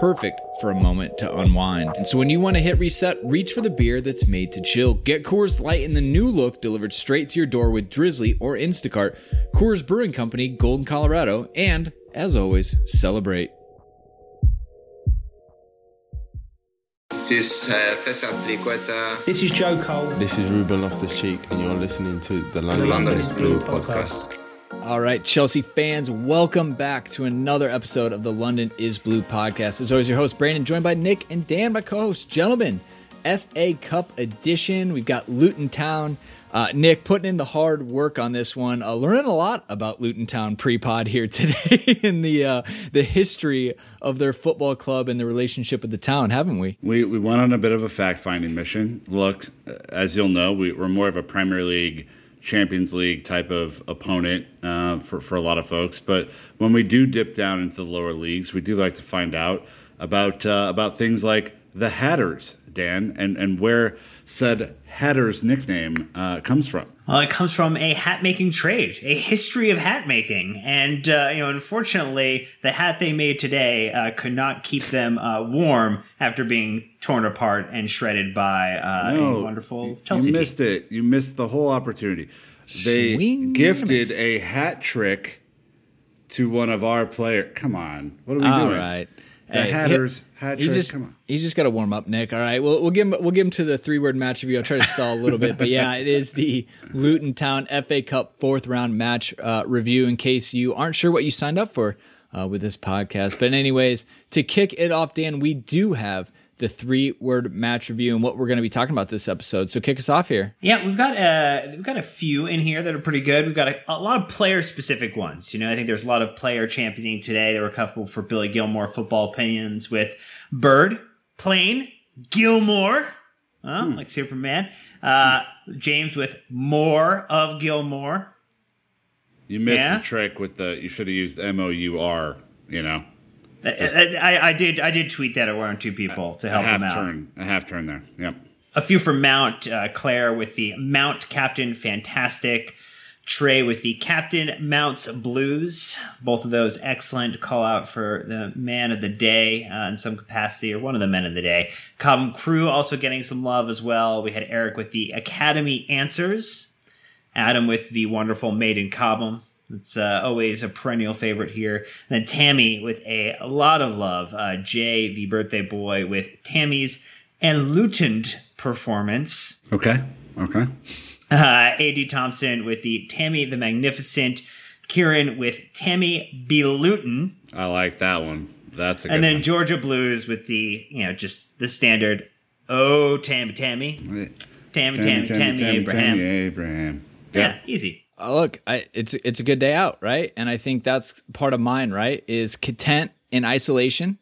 perfect for a moment to unwind. And so when you want to hit reset, reach for the beer that's made to chill. Get Coors Light in the new look delivered straight to your door with Drizly or Instacart. Coors Brewing Company, Golden, Colorado, and as always, celebrate. This uh, Cesar Azpilicueta, This is Joe Cole. This is Ruben Loftus Cheek, and you're listening to the the London, London is is Blue Blue podcast. podcast. All right, Chelsea fans, welcome back to another episode of the London is Blue podcast. As always, your host, Brandon, joined by Nick and Dan, my co host. Gentlemen, FA Cup edition. We've got Luton Town. Uh, Nick putting in the hard work on this one, uh, learning a lot about Luton Town pre-pod here today in the uh, the history of their football club and the relationship with the town, haven't we? We, we went on a bit of a fact finding mission. Look, as you'll know, we, we're more of a Premier League, Champions League type of opponent uh, for, for a lot of folks. But when we do dip down into the lower leagues, we do like to find out about uh, about things like the Hatters, Dan, and, and where said Hatters nickname uh, comes from. Well, it comes from a hat making trade, a history of hat making. And, uh, you know, unfortunately, the hat they made today uh, could not keep them uh, warm after being torn apart and shredded by uh, a wonderful Chelsea You team. missed it. You missed the whole opportunity. They Swing gifted a a hat trick to one of our players. Come on, what are we All doing? right. The Hey, Hatters hat trick. just Come on. he's just got to warm up, Nick. All right, we'll we'll give him we'll give him to the three word match review. I'll try to stall a little bit, but yeah, it is the Luton Town FA Cup fourth round match uh, review. In case you aren't sure what you signed up for uh, with this podcast, but anyways, to kick it off, Dan, we do have the three word match review and what we're going to be talking about this episode. So kick us off here. Yeah, we've got uh, we've got a few in here that are pretty good. We've got a, a lot of player specific ones. You know, I think there's a lot of player championing today. There were a couple for Billy Gilmour football opinions with Bird, Plain, Gilmore, uh, like Superman. Uh, James with more of Gilmore. You missed Yeah? the trick with the. You should have used M O U R. You know, I, I, I did I did tweet that at one or two people to help them out. turn, a half turn there. Yep. a few for Mount uh, Claire with the Mount Captain Fantastic. Trey with the Captain Mounts Blues. Both of those excellent call out for the man of the day uh, in some capacity, or one of the men of the day. Cobham Crew also getting some love as well. We had Eric with the Academy Answers. Adam with the wonderful Made in Cobham. It's uh, always a perennial favorite here. And then Tammy with a, a lot of love. Uh, Jay, the birthday boy, with Tammy's enlutened performance. Okay. Okay. Uh, A.D. Thompson with the Tammy the Magnificent. Kieran with Tammy B. Luton. I like that one. That's a good And then one. Georgia Blues with the, you know, just the standard, oh, Tammy, Tammy. Tammy, Tammy, Tammy, Abraham. Tammy Abraham. Yeah, easy. Uh, look, I, it's it's a good day out, right? And I think that's part of mine, right? Is content in isolation.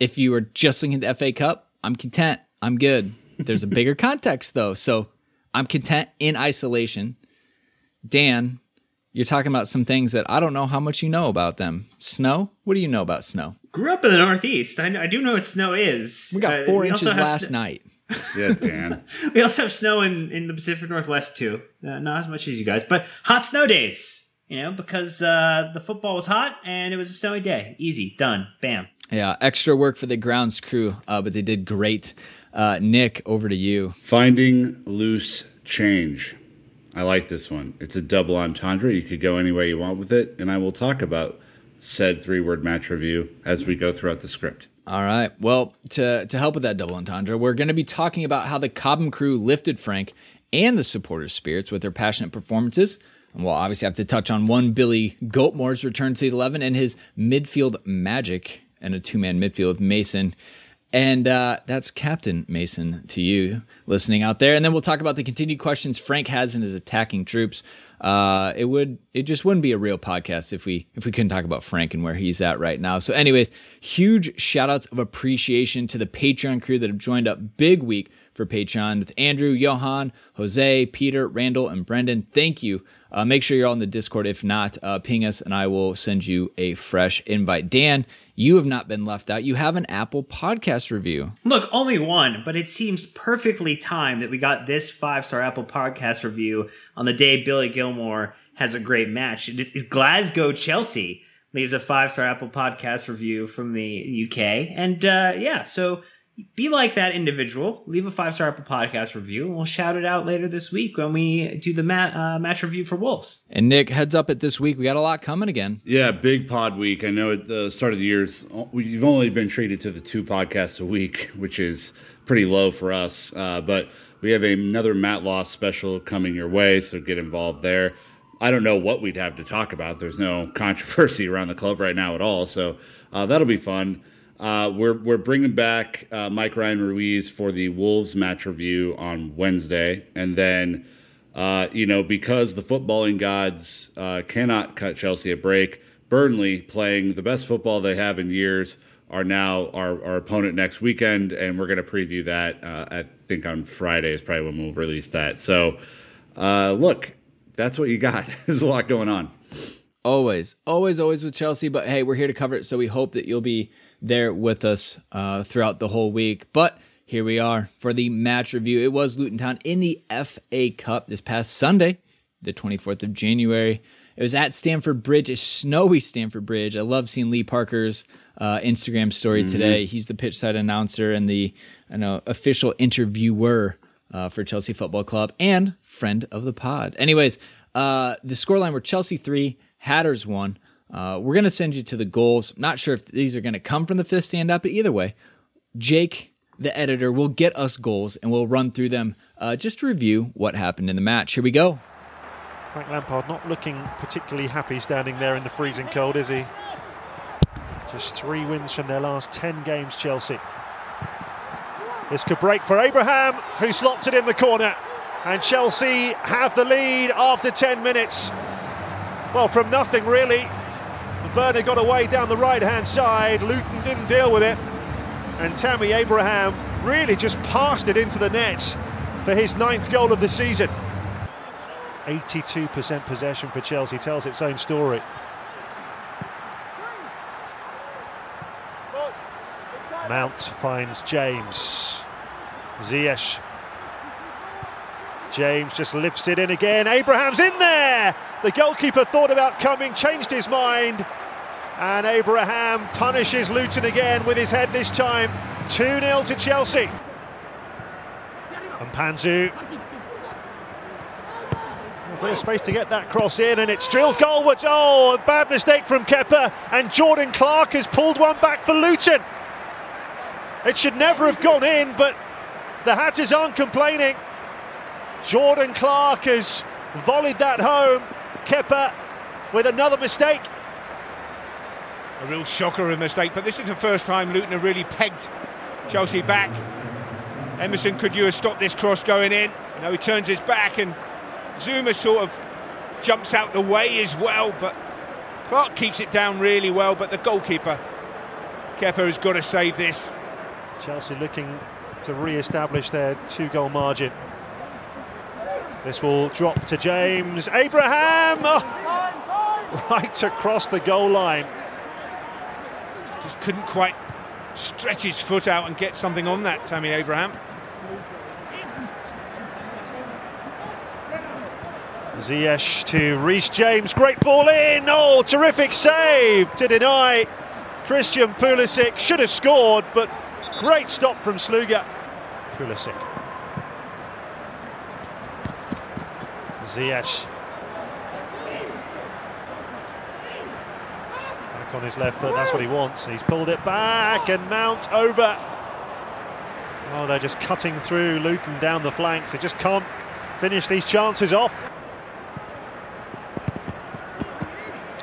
If you were just looking at the FA Cup, I'm content. I'm good. There's a bigger context though, so I'm content in isolation. Dan, you're talking about some things that I don't know how much you know about them. Snow? What do you know about snow? Grew up in the Northeast. I, I do know what snow is. We got Uh, four also inches last sn- night. Yeah, Dan. We also have snow in, in the Pacific Northwest too. Uh, not as much as you guys, but hot snow days. You know, because uh, the football was hot and it was a snowy day. Easy, done, bam. Yeah, extra work for the grounds crew, uh, but they did great. Uh, Nick, over to you. Finding loose change. I like this one. It's a double entendre. You could go any way you want with it, and I will talk about said three word match review as we go throughout the script. All right. Well, to, to help with that double entendre, we're going to be talking about how the Cobham crew lifted Frank and the supporters' spirits with their passionate performances. And we'll obviously have to touch on one Billy Goatmore's return to the 11 and his midfield magic and a two man midfield with Mason. And uh, that's Captain Mason to you listening out there. And then we'll talk about the continued questions Frank has in his attacking troops. Uh, it would it just wouldn't be a real podcast if we if we couldn't talk about Frank and where he's at right now. So, anyways, huge shout outs of appreciation to the Patreon crew that have joined up. Big week for Patreon with Andrew, Johan, Jose, Peter, Randall, and Brendan. Thank you. Uh, make sure you're all in the Discord. If not, uh, ping us and I will send you a fresh invite. Dan, you have not been left out. You have an Apple podcast review. Look, only one, but it seems perfectly timed that we got this five star Apple podcast review on the day Billy Gilmour has a great match. It's Glasgow Chelsea leaves a five star Apple podcast review from the UK. And uh, yeah, so be like that individual. Leave a five star Apple Podcast review, and we'll shout it out later this week when we do the mat, uh, match review for Wolves. And Nick, heads up at this week. We got a lot coming again. Yeah, big pod week. I know at the start of the year, you've only been treated to the two podcasts a week, which is pretty low for us. Uh, but we have another Matt Loss special coming your way, so get involved there. I don't know what we'd have to talk about. There's no controversy around the club right now at all, so uh, that'll be fun. Uh, we're we're bringing back uh, Mike Ryan Ruiz for the Wolves match review on Wednesday, and then uh, you know because the footballing gods uh, cannot cut Chelsea a break, Burnley playing the best football they have in years are now our, our opponent next weekend, and we're going to preview that. Uh, I think on Friday is probably when we'll release that. So look, that's what you got. There's a lot going on. Always, always, always with Chelsea. But hey, we're here to cover it, so we hope that you'll be there with us uh, throughout the whole week. But here we are for the match review. It was Luton Town in the FA Cup this past Sunday, the 24th of January. It was at Stamford Bridge, a snowy Stamford Bridge. I love seeing Lee Parker's uh, Instagram story mm-hmm. today. He's the pitch side announcer and the I know official interviewer uh, for Chelsea Football Club and friend of the pod. Anyways, uh, the scoreline were Chelsea three, Hatters one. Uh, we're going to send you to the goals. Not sure if these are going to come from the fifth stand up, but either way, Jake, the editor, will get us goals and we'll run through them uh, just to review what happened in the match. Here we go. Frank Lampard not looking particularly happy standing there in the freezing cold, is he? Just three wins from their last 10 games, Chelsea. This could break for Abraham, who slots it in the corner. And Chelsea have the lead after 10 minutes. Well, from nothing, really. Werner got away down the right-hand side. Luton didn't deal with it. And Tammy Abraham really just passed it into the net for his ninth goal of the season. 82% possession for Chelsea tells its own story. Mount finds James. Ziyech. James just lifts it in again. Abraham's in there! The goalkeeper thought about coming, changed his mind, and Abraham punishes Luton again with his head this time. 2 0 to Chelsea. And Mpanzu. A bit of space to get that cross in, and it's drilled goalwards. Oh, a bad mistake from Kepa, and Jordan Clark has pulled one back for Luton. It should never have gone in, but the Hatters aren't complaining. Jordan Clark has volleyed that home. Kepa with another mistake. A real shocker of a mistake, but this is the first time Luton have really pegged Chelsea back. Emerson could you have stopped this cross going in? Now he turns his back and Zouma sort of jumps out the way as well, but Clark keeps it down really well, but the goalkeeper, Kepa, has got to save this. Chelsea looking to re-establish their two-goal margin. This will drop to James. Abraham! Oh, right across the goal line. Just couldn't quite stretch his foot out and get something on that, Tammy Abraham. Ziyech to Reece James. Great ball in. Oh, terrific save to deny Christian Pulisic. Should have scored, but great stop from Sluga. Pulisic. Ziyech. On his left foot. That's what he wants. He's pulled it back and Mount over. Oh, they're just cutting through Luton down the flanks. They just can't finish these chances off.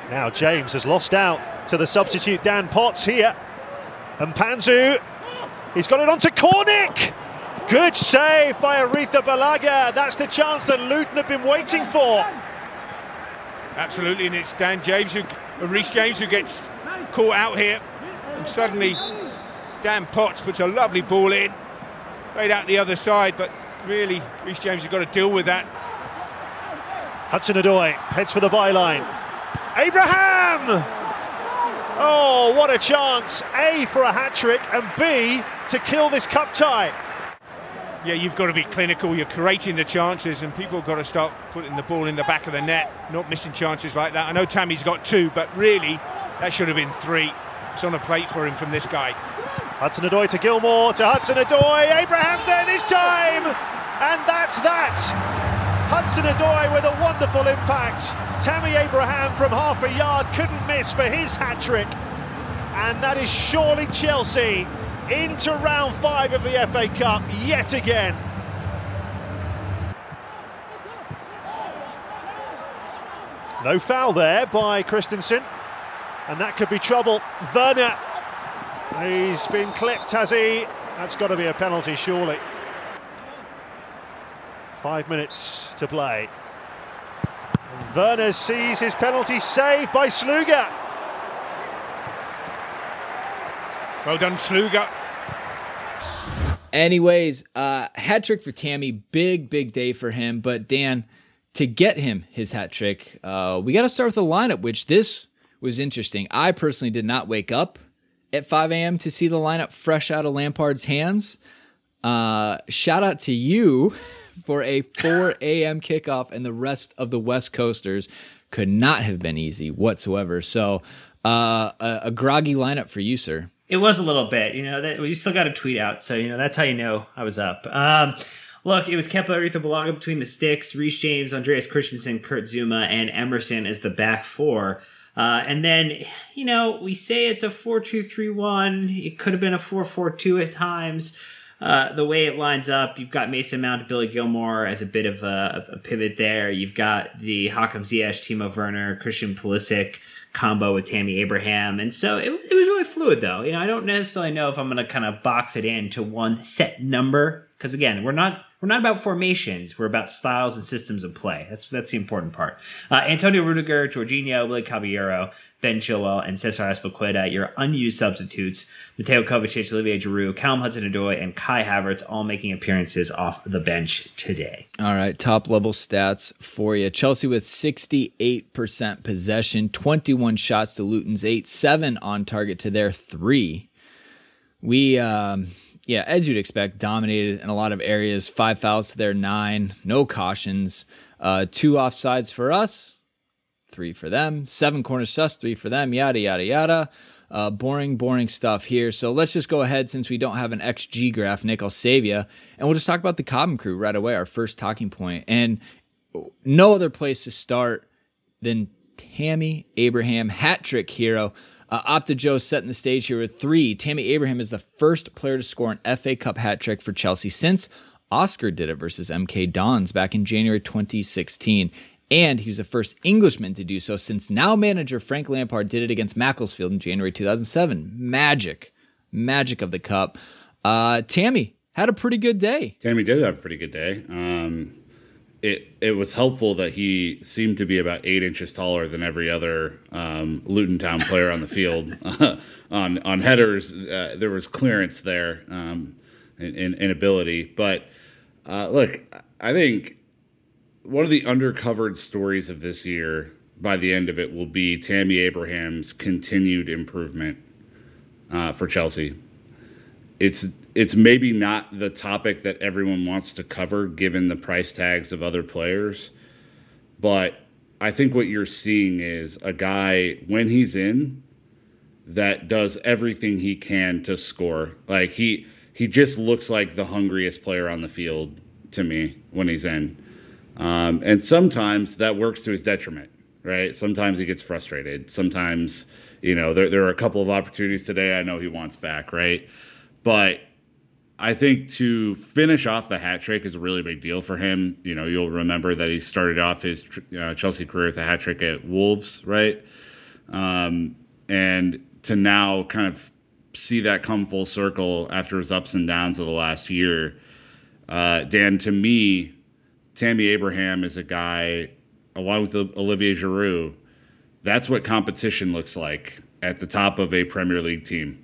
Now James has lost out to the substitute Dan Potts here. And Mpanzu, he's got it onto Cornick. Good save by Arrizabalaga. That's the chance that Luton have been waiting for. Absolutely, and it's Dan James, who, Reece James, who gets caught out here. And suddenly, Dan Potts puts a lovely ball in, right out the other side, but really, Reece James has got to deal with that. Hudson Odoi heads for the byline. Abraham! Oh, what a chance. A for a hat trick and B to kill this cup tie. Yeah, you've got to be clinical. You're creating the chances, and people have got to start putting the ball in the back of the net, not missing chances like that. I know Tammy's got two, but really, that should have been three. It's on a plate for him from this guy. Hudson Odoi to Gilmour to Hudson Odoi. Abraham's there this time, and that's that. Hudson Odoi with a wonderful impact. Tammy Abraham from half a yard couldn't miss for his hat trick. And that is surely Chelsea into round five of the FA Cup yet again. No foul there by Christensen, and that could be trouble. Werner, he's been clipped, has he? That's got to be a penalty, surely. Five minutes to play. Werner sees his penalty saved by Sluga. Well done, Sluga. Anyways, uh, hat trick for Tammy. Big, big day for him. But Dan, to get him his hat trick, uh, we got to start with the lineup, which this was interesting. I personally did not wake up at 5 a.m. to see the lineup fresh out of Lampard's hands. Uh, shout out to you for a 4 a.m. kickoff, and the rest of the West Coasters could not have been easy whatsoever. So, uh, a, a groggy lineup for you, sir. It was a little bit, you know. That we still got a tweet out, so you know that's how you know I was up. Um, look, it was Kepa Arrizabalaga between the sticks, Reece James, Andreas Christensen, Kurt Zouma, and Emerson as the back four. Uh, and then, you know, we say it's a 4 2 3 1. It could have been a 4 4 2 at times. Uh, the way it lines up, you've got Mason Mount, Billy Gilmour as a bit of a, a pivot there. You've got the Hakim Ziyech, Timo Werner, Christian Pulisic combo with Tammy Abraham. And so it, it was really fluid, though. You know, I don't necessarily know if I'm going to kind of box it in to one set number because again, we're not we're not about formations. We're about styles and systems of play. That's that's the important part. Uh, Antonio Rudiger, Jorginho, Willy Caballero, Ben Chilwell, and Cesar Azpilicueta, your unused substitutes. Mateo Kovacic, Olivier Giroud, Callum Hudson-Odoi, and Kai Havertz all making appearances off the bench today. All right, top level stats for you. Chelsea with 68% possession, 21 shots to Luton's 8, 7 on target to their 3. We um yeah, as you'd expect, dominated in a lot of areas. Five fouls to their nine, no cautions, uh, two offsides for us, three for them, seven corners to us, three for them, yada, yada, yada. Uh, boring, boring stuff here. So let's just go ahead since we don't have an XG graph, Nick, I'll save you. And we'll just talk about the Cobham crew right away, our first talking point. And no other place to start than Tammy Abraham, hat trick hero. Uh, Opta Joe setting the stage here with three. Tammy Abraham is the first player to score an FA Cup hat trick for Chelsea since Oscar did it versus MK Dons back in January 2016. And he was the first Englishman to do so since now manager Frank Lampard did it against Macclesfield in January 2007. Magic. Magic of the Cup. Uh, Tammy had a pretty good day. Tammy did have a pretty good day. Um, it it was helpful that he seemed to be about eight inches taller than every other um, Luton Town player on the field. on on headers, uh, there was clearance there um, in, in, in, ability. But uh, look, I think one of the undercovered stories of this year, by the end of it, will be Tammy Abraham's continued improvement uh, for Chelsea. It's it's maybe not the topic that everyone wants to cover given the price tags of other players. But I think what you're seeing is a guy when he's in that does everything he can to score. Like he he just looks like the hungriest player on the field to me when he's in. Um, and sometimes that works to his detriment. right? Sometimes he gets frustrated. Sometimes, you know, there, there are a couple of opportunities today I know he wants back, right? But I think to finish off the hat trick is a really big deal for him. You know, you'll remember that he started off his uh, Chelsea career with a hat trick at Wolves, right? Um, and to now kind of see that come full circle after his ups and downs of the last year. Uh, Dan, to me, Tammy Abraham is a guy, along with Olivier Giroud, that's what competition looks like at the top of a Premier League team.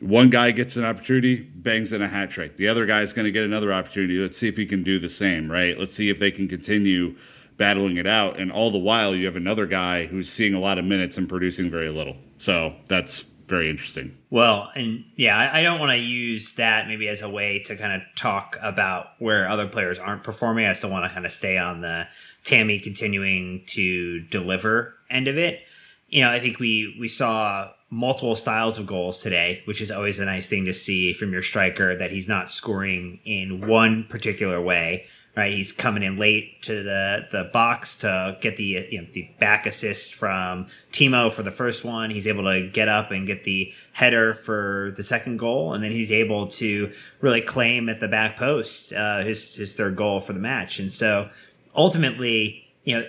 One guy gets an opportunity, bangs in a hat trick. The other guy is going to get another opportunity. Let's see if he can do the same, right? Let's see if they can continue battling it out. And all the while, you have another guy who's seeing a lot of minutes and producing very little. So that's very interesting. Well, and yeah, I, don't want to use that maybe as a way to kind of talk about where other players aren't performing. I still want to kind of stay on the Tammy continuing to deliver end of it. You know, I think we we saw multiple styles of goals today, which is always a nice thing to see from your striker that he's not scoring in one particular way right? He's coming in late to the the box to get the you know, the back assist from Timo for the first one. He's able to get up and get the header for the second goal, and then he's able to really claim at the back post uh, his his third goal for the match. And so ultimately, you know,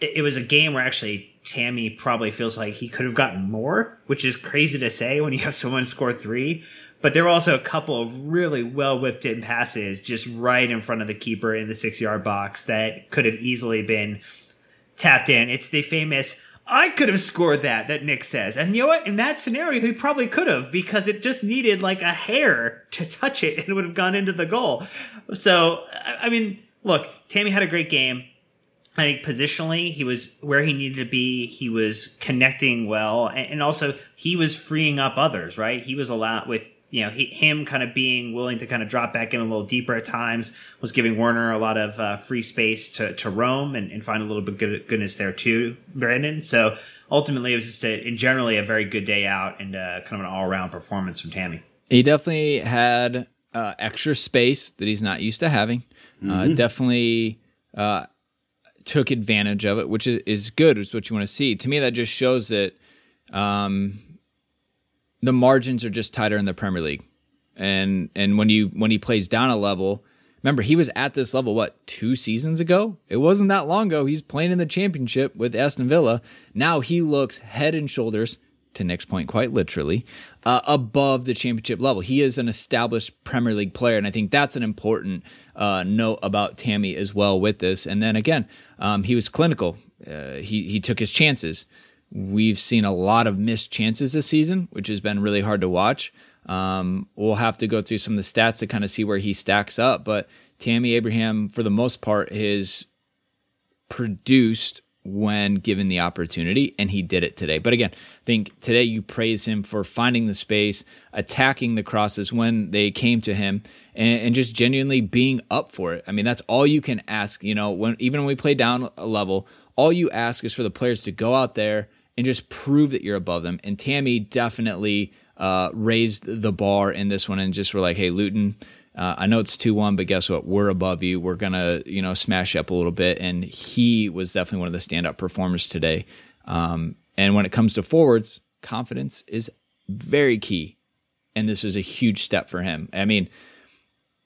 it, it was a game where actually. Tammy probably feels like he could have gotten more, which is crazy to say when you have someone score three. But there were also a couple of really well whipped in passes just right in front of the keeper in the six yard box that could have easily been tapped in. It's the famous I could have scored that, that Nick says. And you know what? In that scenario, he probably could have because it just needed like a hair to touch it and it would have gone into the goal. So, I mean, look, Tammy had a great game. I think positionally, he was where he needed to be. He was connecting well. And also, he was freeing up others, right? He was a lot with you know, he, him kind of being willing to kind of drop back in a little deeper at times was giving Werner a lot of uh, free space to, to roam and, and find a little bit good, goodness there too, Brandon. So ultimately, it was just a, generally a very good day out and uh, kind of an all around performance from Tammy. He definitely had uh, extra space that he's not used to having. Uh, mm-hmm. definitely uh, took advantage of it, which is, good. Is what you want to see. To me, that just shows that um, the margins are just tighter in the Premier League. And and when you when he plays down a level, remember he was at this level what two seasons ago? It wasn't that long ago. He's playing in the championship with Aston Villa. Now he looks head and shoulders to Nick's point, quite literally, uh, above the championship level. He is an established Premier League player, and I think that's an important uh, note about Tammy as well with this. And then again, um, he was clinical. Uh, he he took his chances. We've seen a lot of missed chances this season, which has been really hard to watch. Um, we'll have to go through some of the stats to kind of see where he stacks up. But Tammy Abraham, for the most part, has produced when given the opportunity, and he did it today. But again, I think today you praise him for finding the space, attacking the crosses when they came to him, and, and, just genuinely being up for it. I mean, that's all you can ask. You know, when even when we play down a level, all you ask is for the players to go out there and just prove that you're above them. And Tammy definitely uh, raised the bar in this one and just were like, hey, Luton, uh, I know it's 2 1, but guess what? We're above you. We're going to, you know, smash up a little bit. And he was definitely one of the standout performers today. Um, and when it comes to forwards, confidence is very key. And this is a huge step for him. I mean,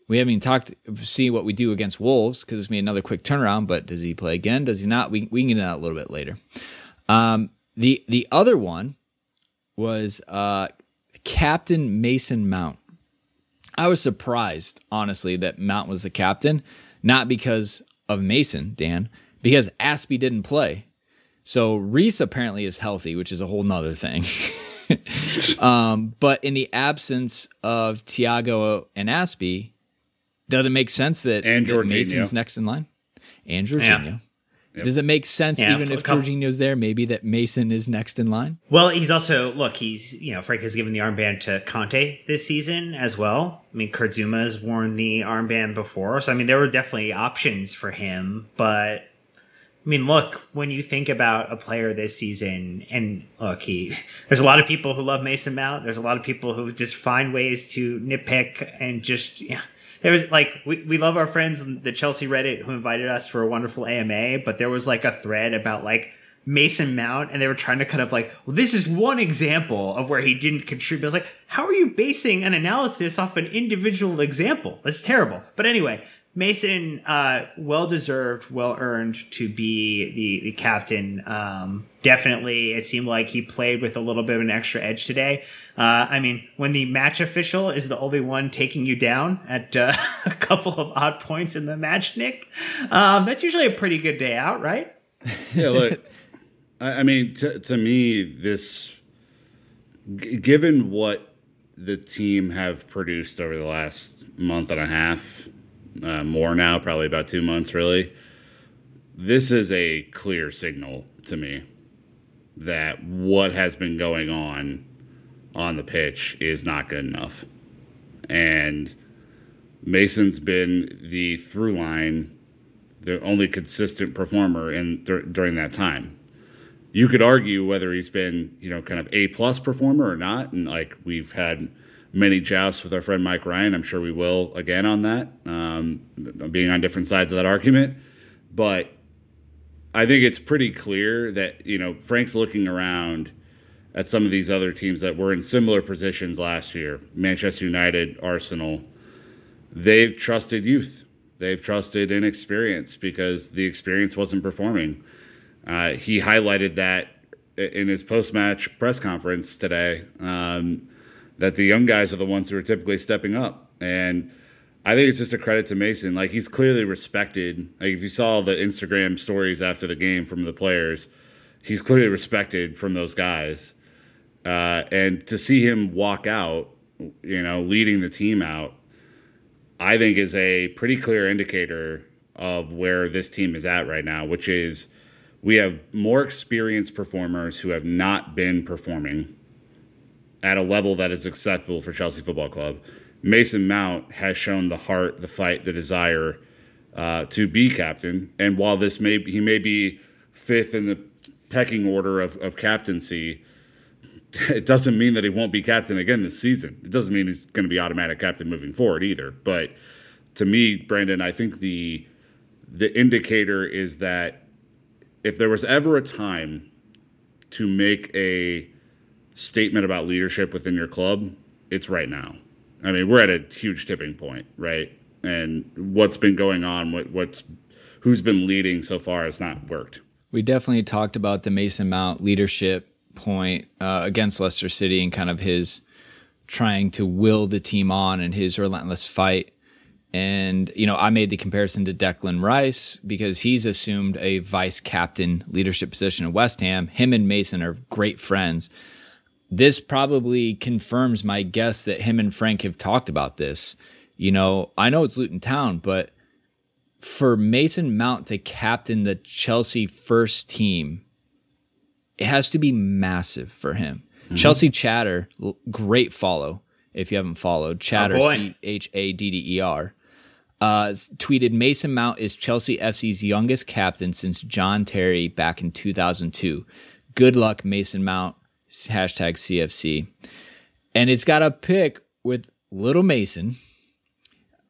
we haven't even talked, see what we do against Wolves because it's going to be another quick turnaround. But does he play again? Does he not? We, we can get into that a little bit later. Um, the the other one was uh, Captain Mason Mount. I was surprised, honestly, that Mount was the captain, not because of Mason, Dan, because Azpi didn't play. So Reece apparently is healthy, which is a whole nother thing. um, but in the absence of Thiago and Azpi, does it make sense that, that Mason's next in line? And Jorginho. Yeah. Yep. Does it make sense, yeah, even if Jorginho's there, maybe that Mason is next in line? Well, he's also look. He's you know Frank has given the armband to Kanté this season as well. I mean, Kurt has worn the armband before, so I mean there were definitely options for him. But I mean, look when you think about a player this season, and look, he there's a lot of people who love Mason Mount. There's a lot of people who just find ways to nitpick and just. Yeah, there was like we, we love our friends the Chelsea Reddit who invited us for a wonderful AMA, but there was like a thread about like Mason Mount and they were trying to kind of like, well, this is one example of where he didn't contribute. I was like, how are you basing an analysis off an individual example? That's terrible. But anyway, Mason, uh, well deserved, well earned to be the, the captain. Um, definitely, it seemed like he played with a little bit of an extra edge today. Uh, I mean, when the match official is the only one taking you down at uh, a couple of odd points in the match, Nick, um, that's usually a pretty good day out, right? Yeah, look, I, I mean, to, to me, this, g- given what the team have produced over the last month and a half, uh, more now, probably about two months, really. This is a clear signal to me that what has been going on on the pitch is not good enough. And Mason's been the through line, the only consistent performer in dur- during that time. You could argue whether he's been, you know, kind of a plus performer or not, and like we've had many jousts with our friend Mike Ryan. I'm sure we will again on that, um, being on different sides of that argument. But I think it's pretty clear that, you know, Frank's looking around at some of these other teams that were in similar positions last year Manchester United, Arsenal. They've trusted youth, they've trusted inexperience because the experience wasn't performing. Uh, he highlighted that in his post match press conference today. Um, that the young guys are the ones who are typically stepping up. And I think it's just a credit to Mason. Like he's clearly respected. Like if you saw the Instagram stories after the game from the players, he's clearly respected from those guys. Uh, and to see him walk out, you know, leading the team out, I think is a pretty clear indicator of where this team is at right now, which is we have more experienced performers who have not been performing at a level that is acceptable for Chelsea Football Club. Mason Mount has shown the heart, the fight, the desire uh, to be captain. And while this may he may be fifth in the pecking order of, of captaincy, it doesn't mean that he won't be captain again this season. It doesn't mean he's going to be automatic captain moving forward either. But to me, Brandon, I think the the indicator is that if there was ever a time to make a statement about leadership within your club, it's right now. I mean, we're at a huge tipping point, right? And what's been going on, what, what's who's been leading so far has not worked. We definitely talked about the Mason Mount leadership point uh, against Leicester City and kind of his trying to will the team on and his relentless fight. And, you know, I made the comparison to Declan Rice because he's assumed a vice captain leadership position at West Ham. Him and Mason are great friends this probably confirms my guess that him and Frank have talked about this. You know, I know it's Luton Town, but for Mason Mount to captain the Chelsea first team, it has to be massive for him. Mm-hmm. Chelsea Chatter, great follow if you haven't followed. Chatter, oh C H A D D E R, uh, tweeted Mason Mount is Chelsea FC's youngest captain since John Terry back in 2002. Good luck, Mason Mount hashtag CFC. And it's got a pic with Little Mason,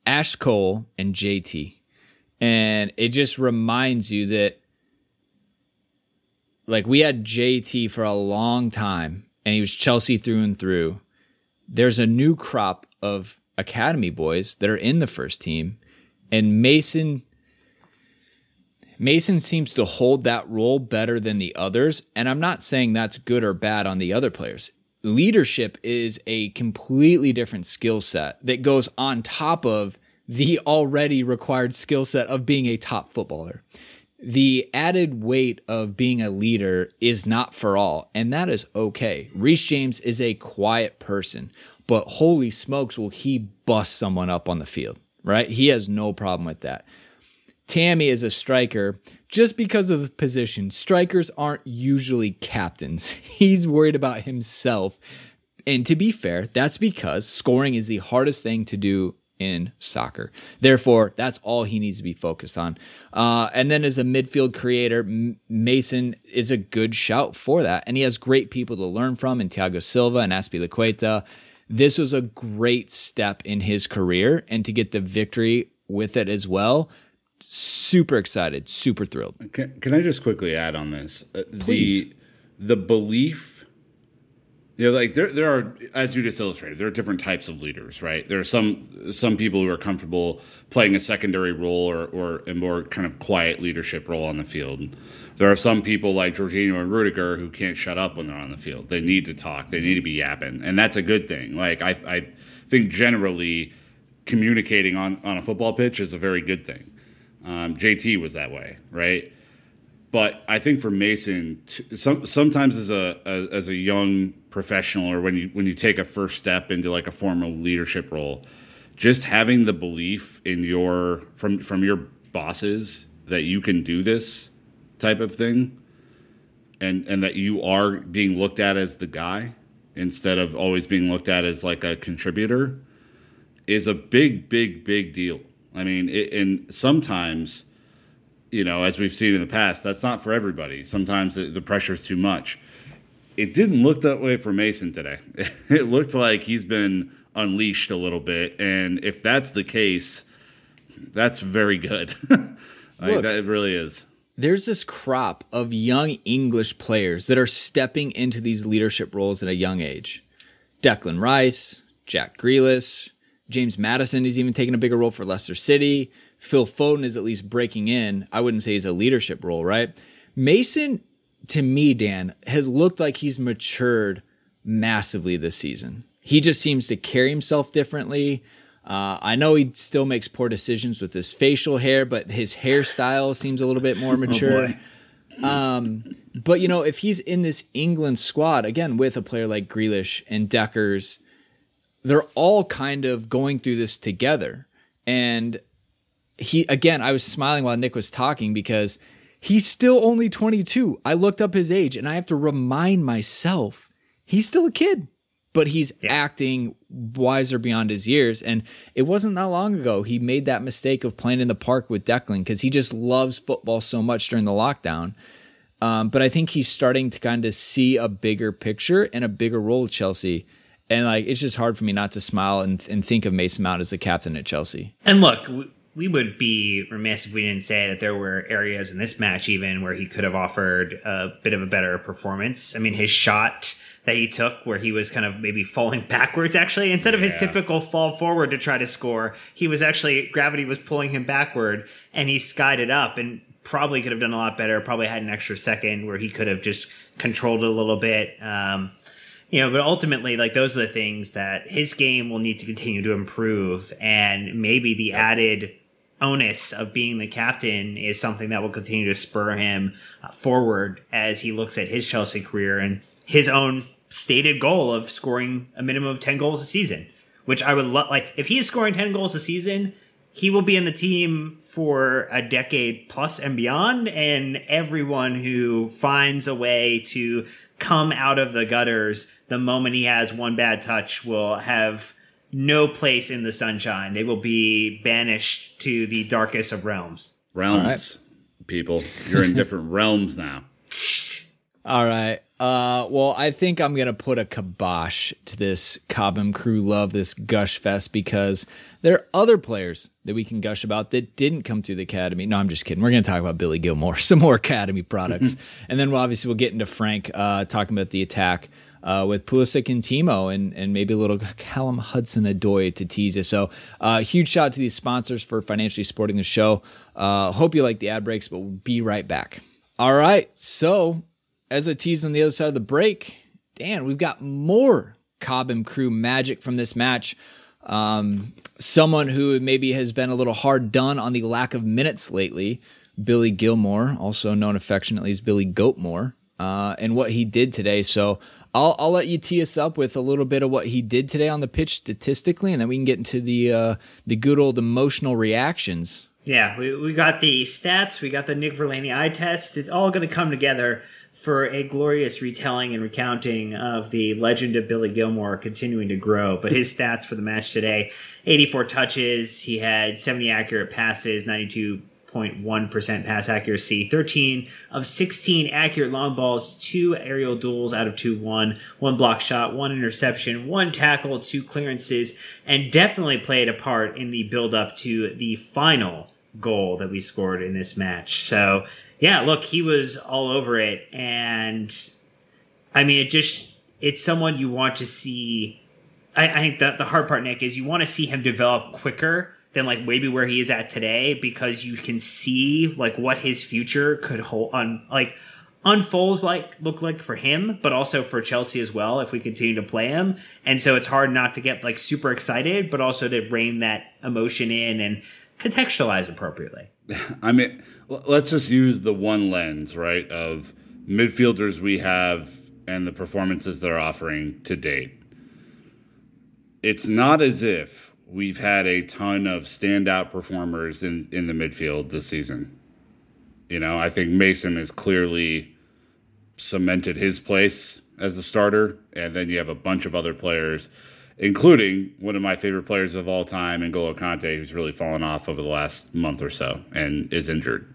Ash Cole, and JT. And it just reminds you that, like, we had JT for a long time, and he was Chelsea through and through. There's a new crop of academy boys that are in the first team, and Mason Mason seems to hold that role better than the others. And I'm not saying that's good or bad on the other players. Leadership is a completely different skill set that goes on top of the already required skill set of being a top footballer. The added weight of being a leader is not for all, and that is okay. Reece James is a quiet person, but holy smokes, will he bust someone up on the field, right? He has no problem with that. Tammy is a striker just because of position. Strikers aren't usually captains. He's worried about himself. And to be fair, that's because scoring is the hardest thing to do in soccer. Therefore, that's all he needs to be focused on. Uh, and then as a midfield creator, M- Mason is a good shout for that. And he has great people to learn from in Thiago Silva and Azpilicueta. This was a great step in his career. And to get the victory with it as well super excited, super thrilled. Can, can I just quickly add on this? Uh, Please. The, the belief, you know, like there, there are, as you just illustrated, there are different types of leaders, right? There are some some people who are comfortable playing a secondary role or, or a more kind of quiet leadership role on the field. There are some people like Jorginho and Rudiger who can't shut up when they're on the field. They need to talk. They need to be yapping, and that's a good thing. Like I, I think generally communicating on, on a football pitch is a very good thing. Um, JT was that way, right? But I think for Mason, t- some, sometimes as a, a as a young professional, or when you when you take a first step into like a formal leadership role, just having the belief in your from from your bosses that you can do this type of thing, and and that you are being looked at as the guy instead of always being looked at as like a contributor is a big, big, big deal. I mean, it, and sometimes, you know, as we've seen in the past, that's not for everybody. Sometimes the, the pressure is too much. It didn't look that way for Mason today. It looked like he's been unleashed a little bit, and if that's the case, that's very good. like, Look. that really is. there's this crop of young English players that are stepping into these leadership roles at a young age. Declan Rice, Jack Grealish, James Maddison is even taking a bigger role for Leicester City. Phil Foden is at least breaking in. I wouldn't say he's a leadership role, right? Mason, to me, Dan, has looked like he's matured massively this season. He just seems to carry himself differently. Uh, I know he still makes poor decisions with his facial hair, but his hairstyle seems a little bit more mature. um, but you know, if he's in this England squad again with a player like Grealish and Deckers, they're all kind of going through this together. And he again, I was smiling while Nick was talking because he's still only 22. I looked up his age and I have to remind myself he's still a kid, but he's acting wiser beyond his years. And it wasn't that long ago he made that mistake of playing in the park with Declan because he just loves football so much during the lockdown. Um, but I think he's starting to kind of see a bigger picture and a bigger role at Chelsea. And like, it's just hard for me not to smile and, and think of Mason Mount as the captain at Chelsea. And look, we, we would be remiss if we didn't say that there were areas in this match even where he could have offered a bit of a better performance. I mean, his shot that he took where he was kind of maybe falling backwards actually instead of his typical fall forward to try to score he was actually gravity was pulling him backward and he skied it up and probably could have done a lot better probably had an extra second where he could have just controlled it a little bit um, you know, but ultimately, like those are the things that his game will need to continue to improve, and maybe the added onus of being the captain is something that will continue to spur him uh, forward as he looks at his Chelsea career and his own stated goal of scoring a minimum of 10 goals a season, which I would love. Like, if he's scoring 10 goals a season, he will be in the team for a decade plus and beyond. And everyone who finds a way to come out of the gutters the moment he has one bad touch will have no place in the sunshine. They will be banished to the darkest of realms. Realms, people. You're in different realms now. All right. Uh, well, I think I'm gonna put a kibosh to this Cobham crew love, this gush fest, because there are other players that we can gush about that didn't come through the academy. No, I'm just kidding. We're gonna talk about Billy Gilmour, some more academy products, and then we'll obviously we'll get into Frank uh, talking about the attack uh, with Pulisic and Timo, and and maybe a little Callum Hudson Odoi to tease you. So, uh, huge shout out to these sponsors for financially supporting the show. Uh, hope you like the ad breaks, but we'll be right back. All right, so as I teased on the other side of the break, Dan, we've got more Cobham crew magic from this match. Um, someone who maybe has been a little hard done on the lack of minutes lately, Billy Gilmour, also known affectionately as Billy Goatmore, uh, and what he did today. So I'll, I'll let you tee us up with a little bit of what he did today on the pitch statistically, and then we can get into the uh, the good old emotional reactions. Yeah, we, we got the stats, we got the Nick Verlaney eye test. It's all going to come together for a glorious retelling and recounting of the legend of Billy Gilmour continuing to grow. But his stats for the match today 84 touches, he had 70 accurate passes, 92.1% pass accuracy, 13 of 16 accurate long balls, two aerial duels out of 2 1, one block shot, one interception, one tackle, two clearances, and definitely played a part in the build up to the final goal that we scored in this match. So yeah, look, he was all over it, and I mean, it just it's someone you want to see. I, I think that the hard part, Nick, is you want to see him develop quicker than like maybe where he is at today because you can see like what his future could hold on like unfolds like look like for him, but also for Chelsea as well if we continue to play him. And so it's hard not to get like super excited, but also to rein that emotion in and contextualize appropriately. I mean, let's just use the one lens, right, of midfielders we have and the performances they're offering to date. It's not as if we've had a ton of standout performers in, in the midfield this season. You know, I think Mason has clearly cemented his place as a starter, and then you have a bunch of other players, including one of my favorite players of all time, N'Golo Kanté, who's really fallen off over the last month or so and is injured.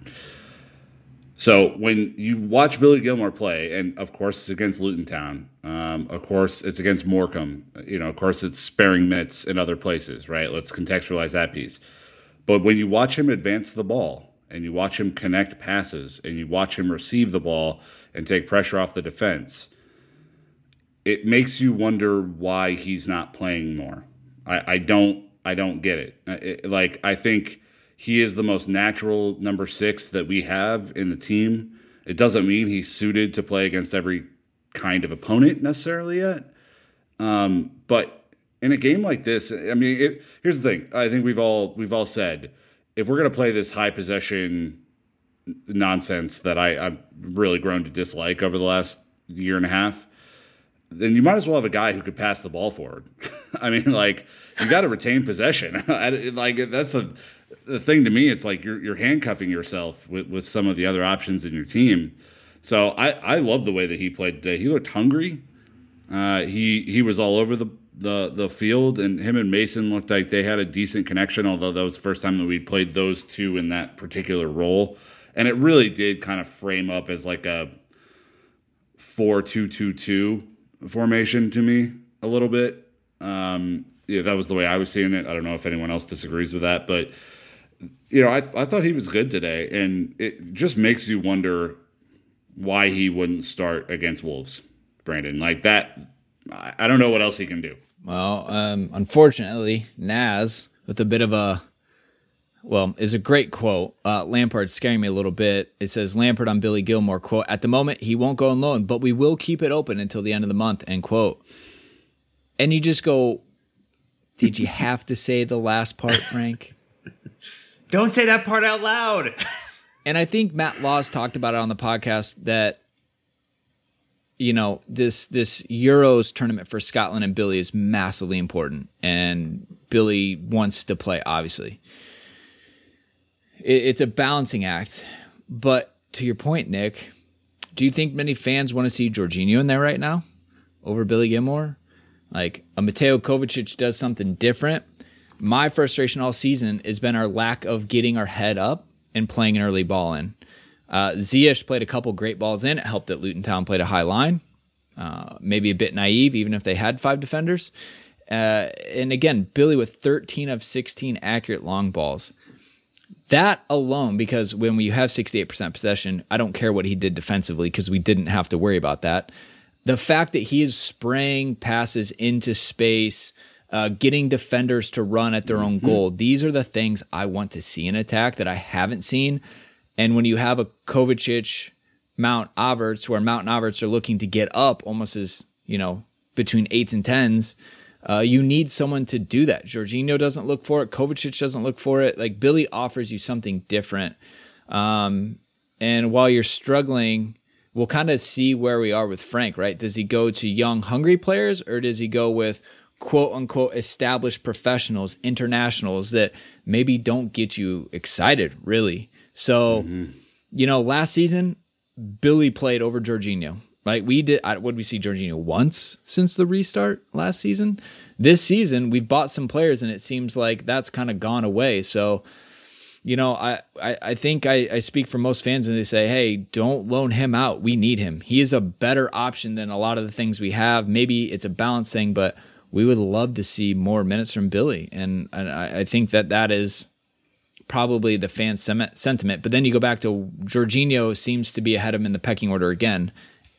So when you watch Billy Gilmour play, and of course it's against Luton Town, um, of course it's against Morecambe, you know, of course it's sparing minutes in other places, right? Let's contextualize that piece. But when you watch him advance the ball, and you watch him connect passes, and you watch him receive the ball and take pressure off the defense, it makes you wonder why he's not playing more. I, I don't I don't get it. it. Like I think he is the most natural number six that we have in the team. It doesn't mean he's suited to play against every kind of opponent necessarily yet. Um, but in a game like this, I mean, it, here's the thing. I think we've all we've all said if we're to play this high possession nonsense that I, I've really grown to dislike over the last year and a half, then you might as well have a guy who could pass the ball forward. I mean, like you got to retain possession. like that's a the thing to me. It's like you're you're handcuffing yourself with with some of the other options in your team. So I I love the way that he played today. He looked hungry. Uh, he he was all over the the the field, and him and Mason looked like they had a decent connection. Although that was the first time that we played those two in that particular role and it really did kind of frame up as like a four-two-two-two formation to me a little bit. Um, yeah, that was the way I was seeing it. I don't know if anyone else disagrees with that, but you know, I I thought he was good today, and it just makes you wonder why he wouldn't start against Wolves, Brandon. Like that, I don't know what else he can do. Well, um, unfortunately, Naz with a bit of a well, is a great quote. Uh, Lampard scaring me a little bit. It says Lampard on Billy Gilmour quote. At the moment, he won't go on loan, but we will keep it open until the end of the month. End quote. And you just go, did you have to say the last part, Frank? Don't say that part out loud. and I think Matt Laws talked about it on the podcast that you know this this Euros tournament for Scotland and Billy is massively important, and Billy wants to play, obviously it's a balancing act. But to your point, Nick, do you think many fans want to see Jorginho in there right now over Billy Gilmour? Like a Mateo Kovacic does something different. My frustration all season has been our lack of getting our head up and playing an early ball in. Uh, Ziyech played a couple great balls in. It helped that Luton Town played a high line. Uh, maybe a bit naive, even if they had five defenders. Uh, and again, Billy with 13 of 16 accurate long balls. That alone, because when we have 68% possession, I don't care what he did defensively because we didn't have to worry about that. The fact that he is spraying passes into space, uh, getting defenders to run at their own mm-hmm. goal, these are the things I want to see in attack that I haven't seen. And when you have a Kovacic, Mount Havertz, where Mount and Havertz are looking to get up almost as, you know, between eights and tens, uh, you need someone to do that. Jorginho doesn't look for it. Kovacic doesn't look for it. Like Billy offers you something different. Um, and while you're struggling, we'll kind of see where we are with Frank, right? Does he go to young, hungry players or does he go with quote unquote established professionals, internationals that maybe don't get you excited, really? So, mm-hmm. you know, last season, Billy played over Jorginho. Right, we did. Would we see Jorginho once since the restart last season? This season, we've bought some players, and it seems like that's kind of gone away. So, you know, I I, I think I, I speak for most fans, and they say, "Hey, don't loan him out. We need him. He is a better option than a lot of the things we have. Maybe it's a balance thing, but we would love to see more minutes from Billy, and, and I, I think that that is probably the fan sentiment. But then you go back to Jorginho seems to be ahead of him in the pecking order again.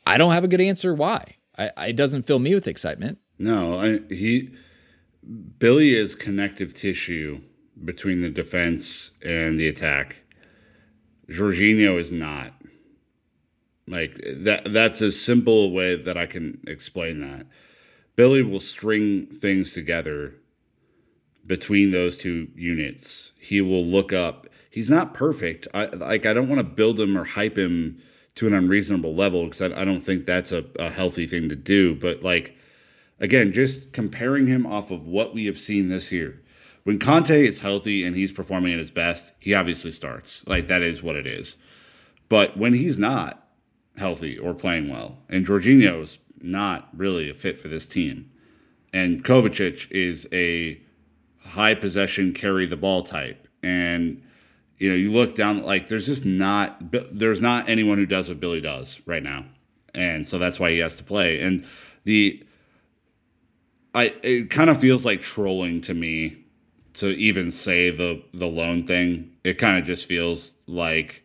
I don't have a good answer why. I, it doesn't fill me with excitement. No, I, he Billy is connective tissue between the defense and the attack. Jorginho is not. Like that that's a simple way that I can explain that. Billy will string things together between those two units. He will look up. He's not perfect. I like I don't want to build him or hype him to an unreasonable level because I, I, don't think that's a, a healthy thing to do. But like again, just comparing him off of what we have seen this year. When Kanté is healthy and he's performing at his best, he obviously starts. Like that is what it is. But when he's not healthy or playing well, and Jorginho's not really a fit for this team, and Kovacic is a high possession carry the ball type, and you know you look down like there's just not there's not anyone who does what Billy does right now, and so that's why he has to play. And the I it kind of feels like trolling to me to even say the the loan thing. It kind of just feels like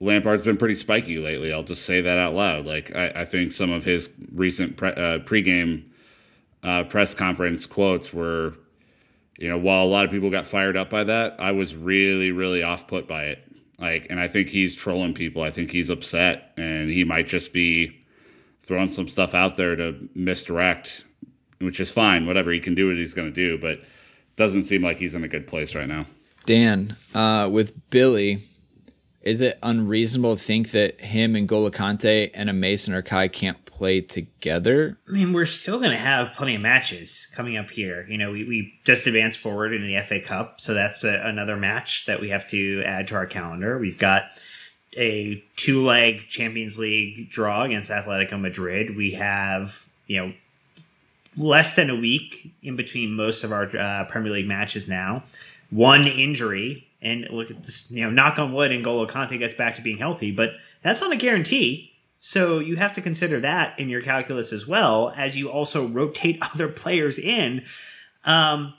Lampard's been pretty spiky lately. I'll just say that out loud. Like I, I think some of his recent pre, uh, pregame uh, press conference quotes were, you know, while a lot of people got fired up by that, I was really really off put by it. Like, and I think he's trolling people. I think he's upset, and he might just be throwing some stuff out there to misdirect, which is fine. Whatever he can do, what he's going to do, but doesn't seem like he's in a good place right now. Dan, uh, with Billy, is it unreasonable to think that him and N'Golo Kanté and a Mason or Kai can't play together? I mean, we're still going to have plenty of matches coming up here. You know, we, we just advanced forward in the FA Cup, so that's a, another match that we have to add to our calendar. We've got a two leg Champions League draw against Atletico Madrid. We have, you know, less than a week in between most of our uh, Premier League matches now. One injury, and look at this, you know, knock on wood, and N'Golo Kanté gets back to being healthy, but that's not a guarantee. So you have to consider that in your calculus as well as you also rotate other players in. Um,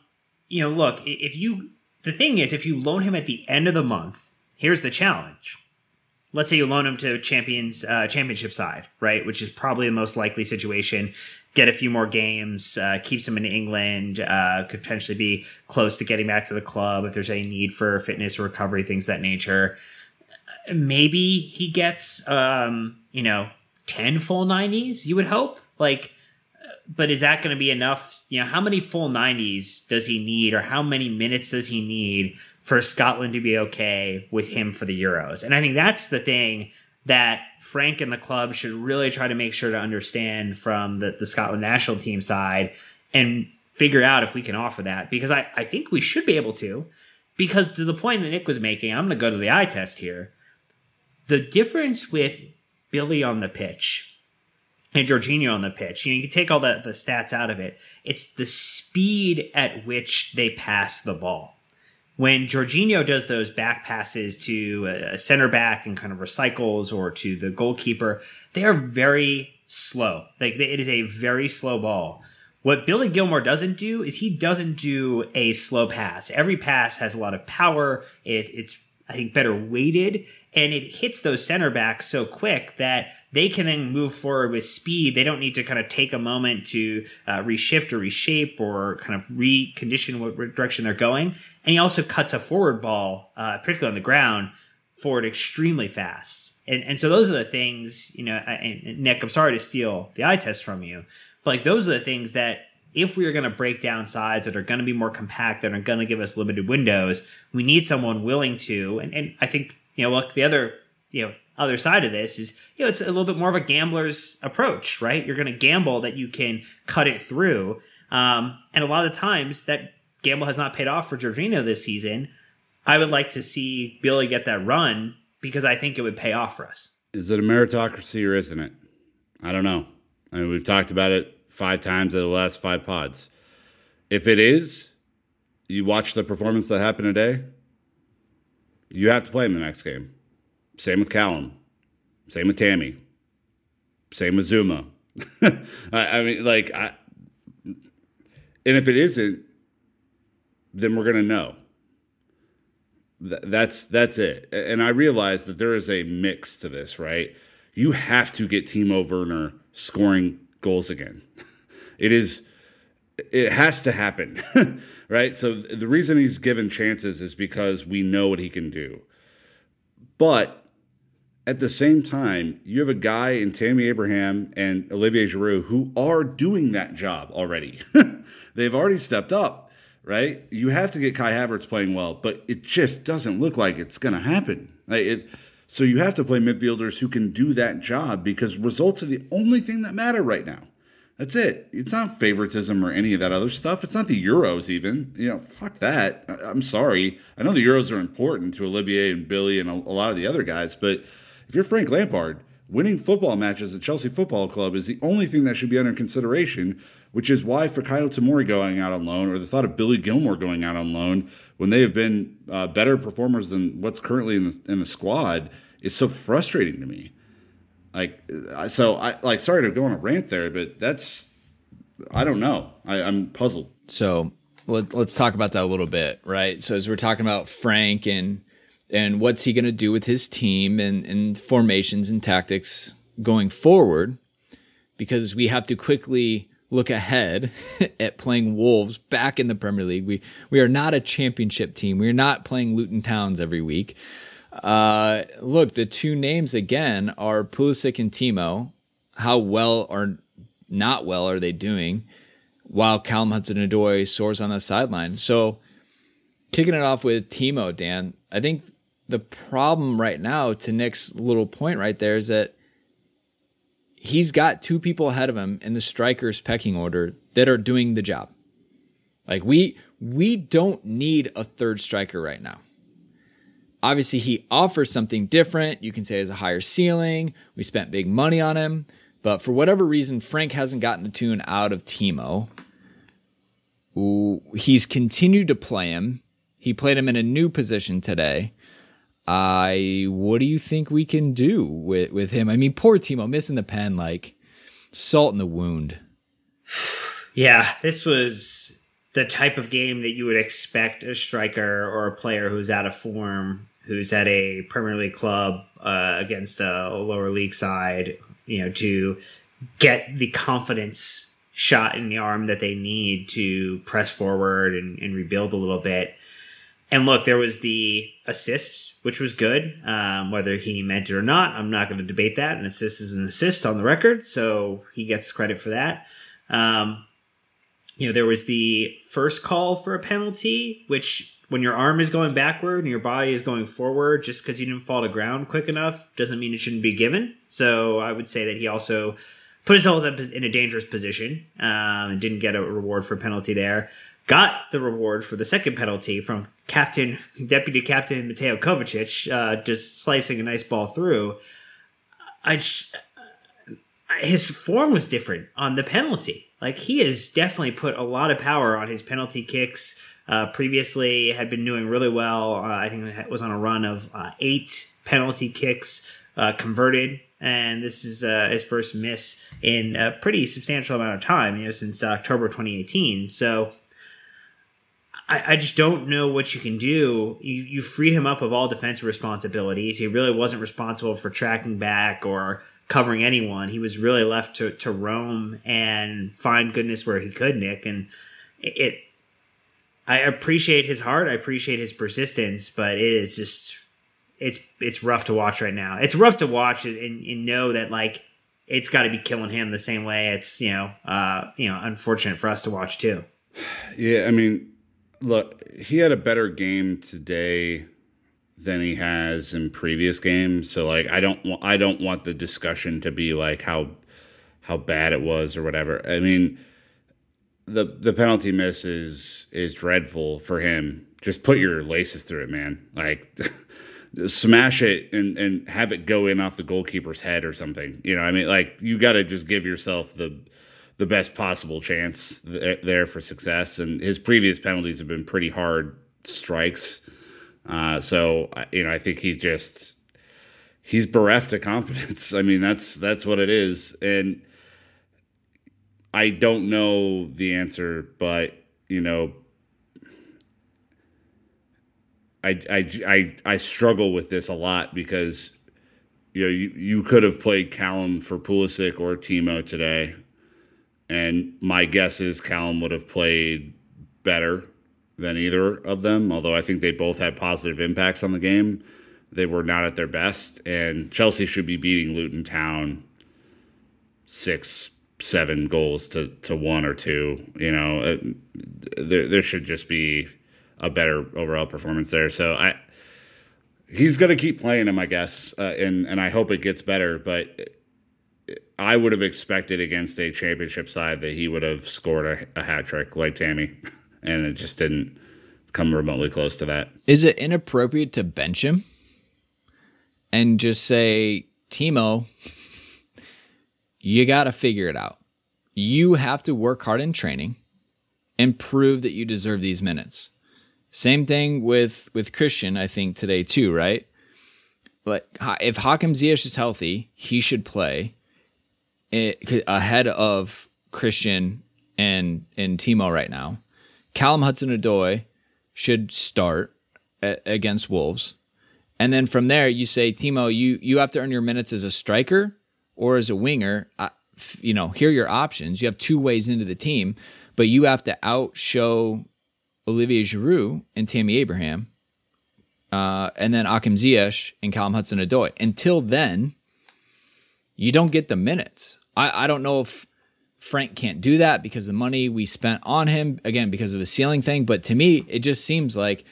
you know, look, if you the thing is, if you loan him at the end of the month, here's the challenge. Let's say you loan him to champions uh, championship side, right, which is probably the most likely situation get a few more games, uh, keeps him in England, uh, could potentially be close to getting back to the club if there's any need for fitness or recovery, things that nature. Maybe he gets, um, you know, 10 full 90s, you would hope. Like, but is that going to be enough? You know, how many full 90s does he need, or how many minutes does he need for Scotland to be okay with him for the Euros? And I think that's the thing that Frank and the club should really try to make sure to understand from the, the Scotland national team side and figure out if we can offer that because I, I think we should be able to. Because to the point that Nick was making, I'm going to go to the eye test here. The difference with Billy on the pitch and Jorginho on the pitch, you know, you can take all the, the stats out of it. It's the speed at which they pass the ball when Jorginho does those back passes to a center back and kind of recycles or to the goalkeeper, they are very slow. Like it is a very slow ball. What Billy Gilmour doesn't do is he doesn't do a slow pass. Every pass has a lot of power. It, it's I think better weighted and it hits those center backs so quick that they can then move forward with speed. They don't need to kind of take a moment to uh, reshift or reshape or kind of recondition what direction they're going. And he also cuts a forward ball, uh, particularly on the ground, forward extremely fast. And and so those are the things, you know. And Nick, I'm sorry to steal the eye test from you, but like those are the things that if we are going to break down sides that are going to be more compact, that are going to give us limited windows, we need someone willing to. And, and I think you know, look, the other you know other side of this is you know it's a little bit more of a gambler's approach right? You're going to gamble that you can cut it through. Um, and a lot of the times that gamble has not paid off for Jorginho this season i would like to see billy get that run because i think it would pay off for us. Is it a meritocracy or isn't it? I don't know. I mean we've talked about it five times in the last five pods. If it is you watch the performance that happened today you have to play in the next game same with Callum. Same with Tammy. Same with Zouma. I, I, mean, like, I, and if it isn't, then we're gonna know. th- that's that's it. And I realize that there is a mix to this, right? You have to get Timo Werner scoring goals again. It is it has to happen, right? So the reason he's given chances is because we know what he can do. But at the same time, you have a guy in Tammy Abraham and Olivier Giroud who are doing that job already. They've already stepped up, right? You have to get Kai Havertz playing well, but it just doesn't look like it's going to happen. Like it, so you have to play midfielders who can do that job because results are the only thing that matter right now. That's it. It's not favoritism or any of that other stuff. It's not the Euros, even. You know, fuck that. I'm sorry. I know the Euros are important to Olivier and Billy and a, a lot of the other guys, but if you're Frank Lampard, winning football matches at Chelsea Football Club is the only thing that should be under consideration, which is why Fikayo Tomori going out on loan or the thought of Billy Gilmour going out on loan when they have been uh, better performers than what's currently in the, in the squad is so frustrating to me. Like, so I like sorry to go on a rant there, but that's I don't know. I, I'm puzzled. So let, us talk about that a little bit, right? So as we're talking about Frank and and what's he going to do with his team and, and formations and tactics going forward, because we have to quickly look ahead at playing Wolves back in the Premier League. We we are not a championship team. We are not playing Luton Towns every week. Uh, look, the two names again are Pulisic and Timo. How well or not well are they doing? While Callum Hudson-Odoi soars on the sideline. So, kicking it off with Timo, Dan. I think the problem right now, to Nick's little point right there, is that he's got two people ahead of him in the strikers pecking order that are doing the job. Like we we don't need a third striker right now. Obviously, he offers something different. You can say has a higher ceiling. We spent big money on him, but for whatever reason, Frank hasn't gotten the tune out of Timo. Ooh, he's continued to play him. He played him in a new position today. I what do you think we can do with with him? I mean, poor Timo missing the pen like salt in the wound. Yeah, this was the type of game that you would expect a striker or a player who's out of form who's at a Premier League club uh, against a lower league side, you know, to get the confidence shot in the arm that they need to press forward and, and rebuild a little bit. And look, there was the assist, which was good. Um, whether he meant it or not, I'm not going to debate that. An assist is an assist on the record, so he gets credit for that. Um, you know, there was the first call for a penalty, which when your arm is going backward and your body is going forward, just because you didn't fall to ground quick enough doesn't mean it shouldn't be given. So I would say that he also put himself in a dangerous position um, and didn't get a reward for penalty there. Got the reward for the second penalty from Captain, Deputy Captain Mateo Kovacic, uh, just slicing a nice ball through. I just, his form was different on the penalty. Like he has definitely put a lot of power on his penalty kicks. Uh, previously, had been doing really well. Uh, I think was on a run of uh, eight penalty kicks uh, converted, and this is uh, his first miss in a pretty substantial amount of time. You know, since October 2018. So. I, I just don't know what you can do. You, you free him up of all defensive responsibilities. He really wasn't responsible for tracking back or covering anyone. He was really left to, to roam and find goodness where he could, Nick. And it, I appreciate his heart. I appreciate his persistence, but it is just, it's, it's rough to watch right now. It's rough to watch and, and know that like, it's got to be killing him the same way. It's, you know, uh, you know, unfortunate for us to watch too. Yeah. I mean, look, he had a better game today than he has in previous games. So like I don't I don't want the discussion to be like how how bad it was or whatever. I mean the the penalty miss is is dreadful for him. Just put your laces through it, man. Like smash it and and have it go in off the goalkeeper's head or something. You know, I mean like you got to just give yourself the the best possible chance there for success. And his previous penalties have been pretty hard strikes. Uh, so you know, I think he's just he's bereft of confidence. I mean, that's that's what it is, and I don't know the answer, but you know, I, I, I, I struggle with this a lot because you know you, you could have played Callum for Pulisic or Timo today, and my guess is Callum would have played better than either of them. Although I think they both had positive impacts on the game, they were not at their best, and Chelsea should be beating Luton Town six seven goals to, to one or two. You know, uh, there there should just be a better overall performance there. So I he's going to keep playing him, I guess, uh, and and I hope it gets better. But I would have expected against a championship side that he would have scored a, a hat trick like Tammy, and it just didn't come remotely close to that. Is it inappropriate to bench him and just say, Timo, you got to figure it out. You have to work hard in training and prove that you deserve these minutes. Same thing with with Christian, I think today too, right? But if Hakim Ziyech is healthy, he should play eh, it, ahead of Christian and and Timo right now. Callum Hudson-Odoi should start against Wolves, and then from there you say Timo, you you have to earn your minutes as a striker or as a winger, you know, here are your options. You have two ways into the team, but you have to outshow Olivier Giroud and Tammy Abraham, uh, and then Hakim Ziyech and Callum Hudson-Odoi. Until then, you don't get the minutes. I, I don't know if Frank can't do that because the money we spent on him, again, because of a ceiling thing. But to me, it just seems like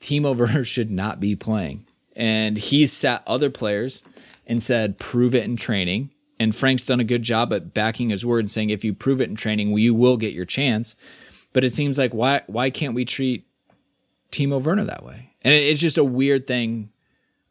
Timo Werner should not be playing. And he's sat other players and said, prove it in training. And Frank's done a good job at backing his word and saying, if you prove it in training, you will get your chance. But it seems like why why can't we treat Timo Werner that way? And it's just a weird thing,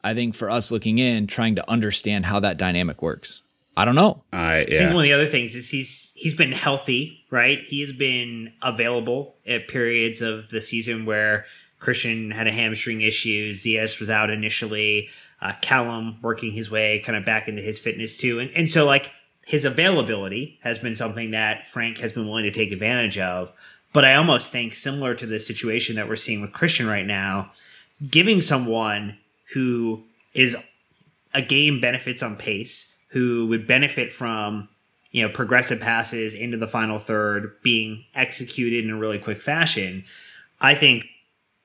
I think, for us looking in, trying to understand how that dynamic works. I don't know. I yeah. I think one of the other things is he's he's been healthy, right? He has been available at periods of the season where Christian had a hamstring issue. Ziyech was out initially uh, Callum working his way kind of back into his fitness too. And, and so like his availability has been something that Frank has been willing to take advantage of. But I almost think similar to the situation that we're seeing with Christian right now, giving someone who is a game benefits on pace, who would benefit from you know progressive passes into the final third being executed in a really quick fashion. I think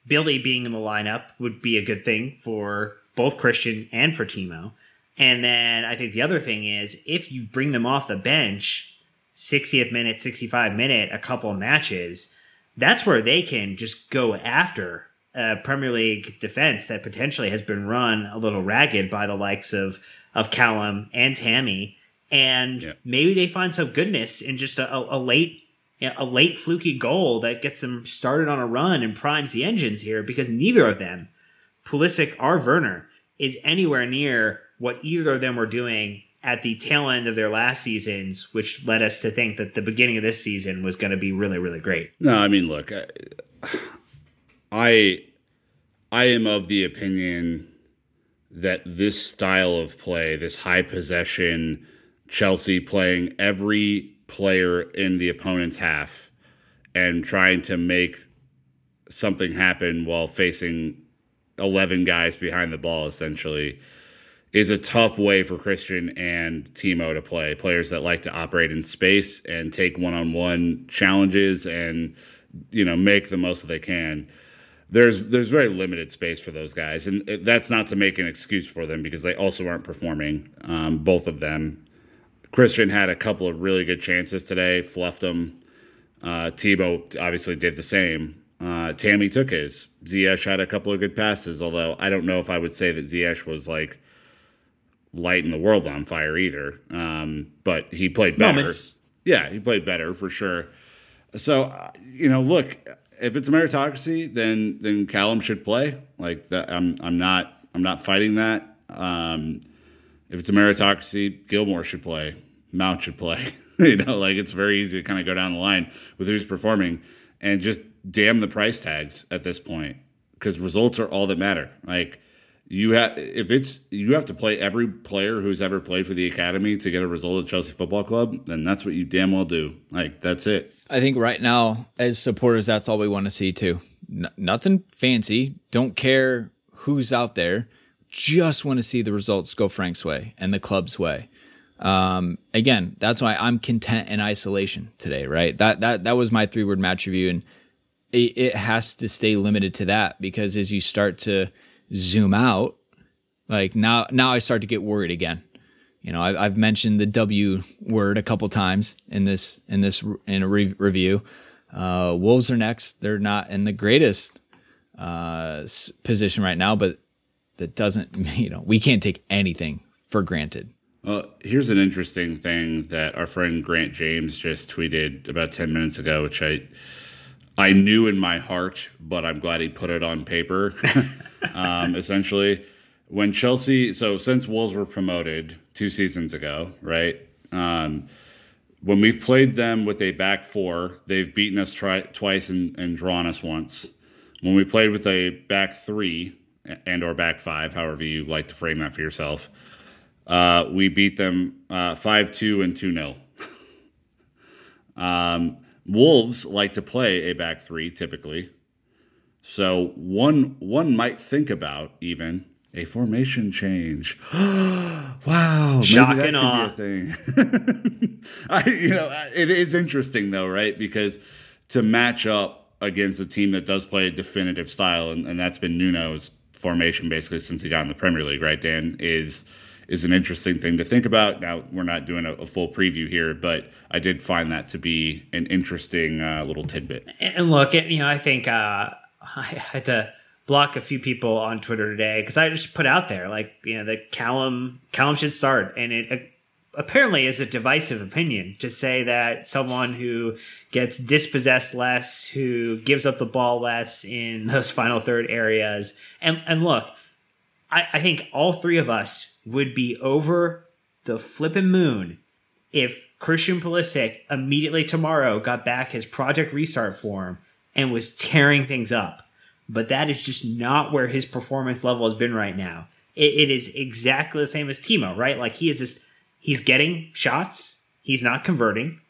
Billy being in the lineup would be a good thing for both Christian and for Timo. And then I think the other thing is if you bring them off the bench, 60th minute, 65 minute, a couple of matches, that's where they can just go after a Premier League defense that potentially has been run a little ragged by the likes of of Callum and Tammy. And yeah. maybe they find some goodness in just a, a late a late fluky goal that gets them started on a run and primes the engines here because neither of them Pulisic or Werner is anywhere near what either of them were doing at the tail end of their last seasons, which led us to think that the beginning of this season was going to be really, really great. No, I mean, look, I, I am of the opinion that this style of play, this high possession, Chelsea playing every player in the opponent's half and trying to make something happen while facing 11 guys behind the ball essentially is a tough way for Christian and Timo to play. Players that like to operate in space and take one-on-one challenges and you know make the most that they can. There's there's very limited space for those guys, and that's not to make an excuse for them because they also aren't performing. Um, both of them. Christian had a couple of really good chances today, fluffed them. Uh, Timo obviously did the same. Uh, Tammy took his. Ziyech had a couple of good passes, although I don't know if I would say that Ziyech was like lighting the world on fire either. Um, but he played better. Moments. Yeah, he played better for sure. So uh, you know, look, if it's a meritocracy, then then Callum should play. Like that, I'm I'm not I'm not fighting that. Um, if it's a meritocracy, Gilmour should play. Mount should play. you know, like it's very easy to kind of go down the line with who's performing and just damn the price tags at this point because results are all that matter. Like you have if it's you have to play every player who's ever played for the academy to get a result at Chelsea Football Club, then that's what you damn well do. Like that's it. I think right now as supporters that's all we want to see too. N- nothing fancy. Don't care who's out there. Just want to see the results go Frank's way and the club's way. Um, again, that's why I'm content in isolation today, right? That that that was my three word match review, and it, it has to stay limited to that because as you start to zoom out, like now now I start to get worried again. You know, I, have mentioned the W word a couple times in this in this in a re- review. Uh, Wolves are next. They're not in the greatest uh, position right now, but that doesn't you know we can't take anything for granted. Well, here's an interesting thing that our friend Grant James just tweeted about 10 minutes ago, which I I knew in my heart, but I'm glad he put it on paper. um, essentially, when Chelsea, so since Wolves were promoted two seasons ago, right? Um, when we've played them with a back four, they've beaten us tri- twice and, and drawn us once. When we played with a back three and or back five, however you like to frame that for yourself, uh, we beat them uh, 5 2 and 2 0. um, Wolves like to play a back three typically. So one one might think about even a formation change. wow, Shock and awe. thing. I, you know, it is interesting though, right? Because to match up against a team that does play a definitive style, and, and that's been Nuno's formation basically since he got in the Premier League, right? Dan is is an interesting thing to think about. Now, we're not doing a, a full preview here, but I did find that to be an interesting uh, little tidbit. And look, you know, I think uh, I had to block a few people on Twitter today because I just put out there like you know that Callum Callum should start, and it uh, apparently is a divisive opinion to say that someone who gets dispossessed less, who gives up the ball less in those final third areas, and and look, I think all three of us would be over the flippin' moon if Christian Pulisic immediately tomorrow got back his project restart form and was tearing things up. But that is just not where his performance level has been right now. it, it is exactly the same as Timo, right? Like he is just he's getting shots, he's not converting,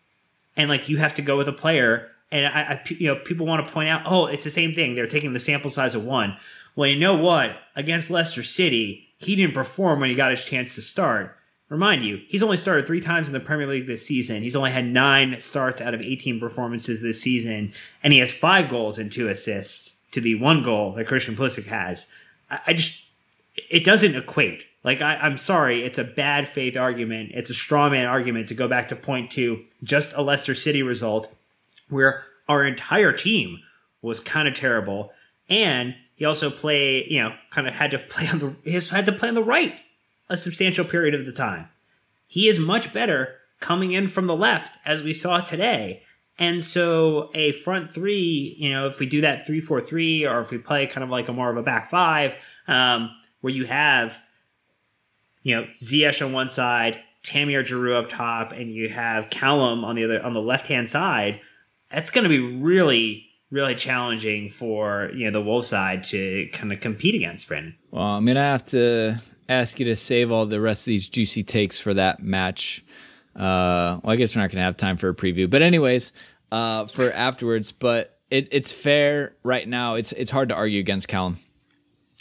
and like you have to go with a player. And I, I you know, people want to point out, oh, it's the same thing. They're taking the sample size of one. Well, you know what? Against Leicester City, he didn't perform when he got his chance to start. Remind you, he's only started three times in the Premier League this season. He's only had nine starts out of 18 performances this season, and he has five goals and two assists to the one goal that Christian Pulisic has. I, I just, it doesn't equate. Like, I, I'm sorry, it's a bad faith argument. It's a straw man argument to go back to point to just a Leicester City result where our entire team was kind of terrible. And he also play, you know, kind of had to play on the, he had to play on the right a substantial period of the time. He is much better coming in from the left, as we saw today. And so a front three, you know, if we do that three four three, or if we play kind of like a more of a back five, um, where you have, you know, Ziyech on one side, Tamir Giroud up top, and you have Callum on the other on the left hand side, that's going to be really really challenging for you know the Wolf side to kind of compete against Brandon. Well, I'm gonna have to ask you to save all the rest of these juicy takes for that match. Uh, well, I guess we're not gonna have time for a preview, but anyways, uh, for afterwards. But it, it's fair right now. It's it's hard to argue against Callum,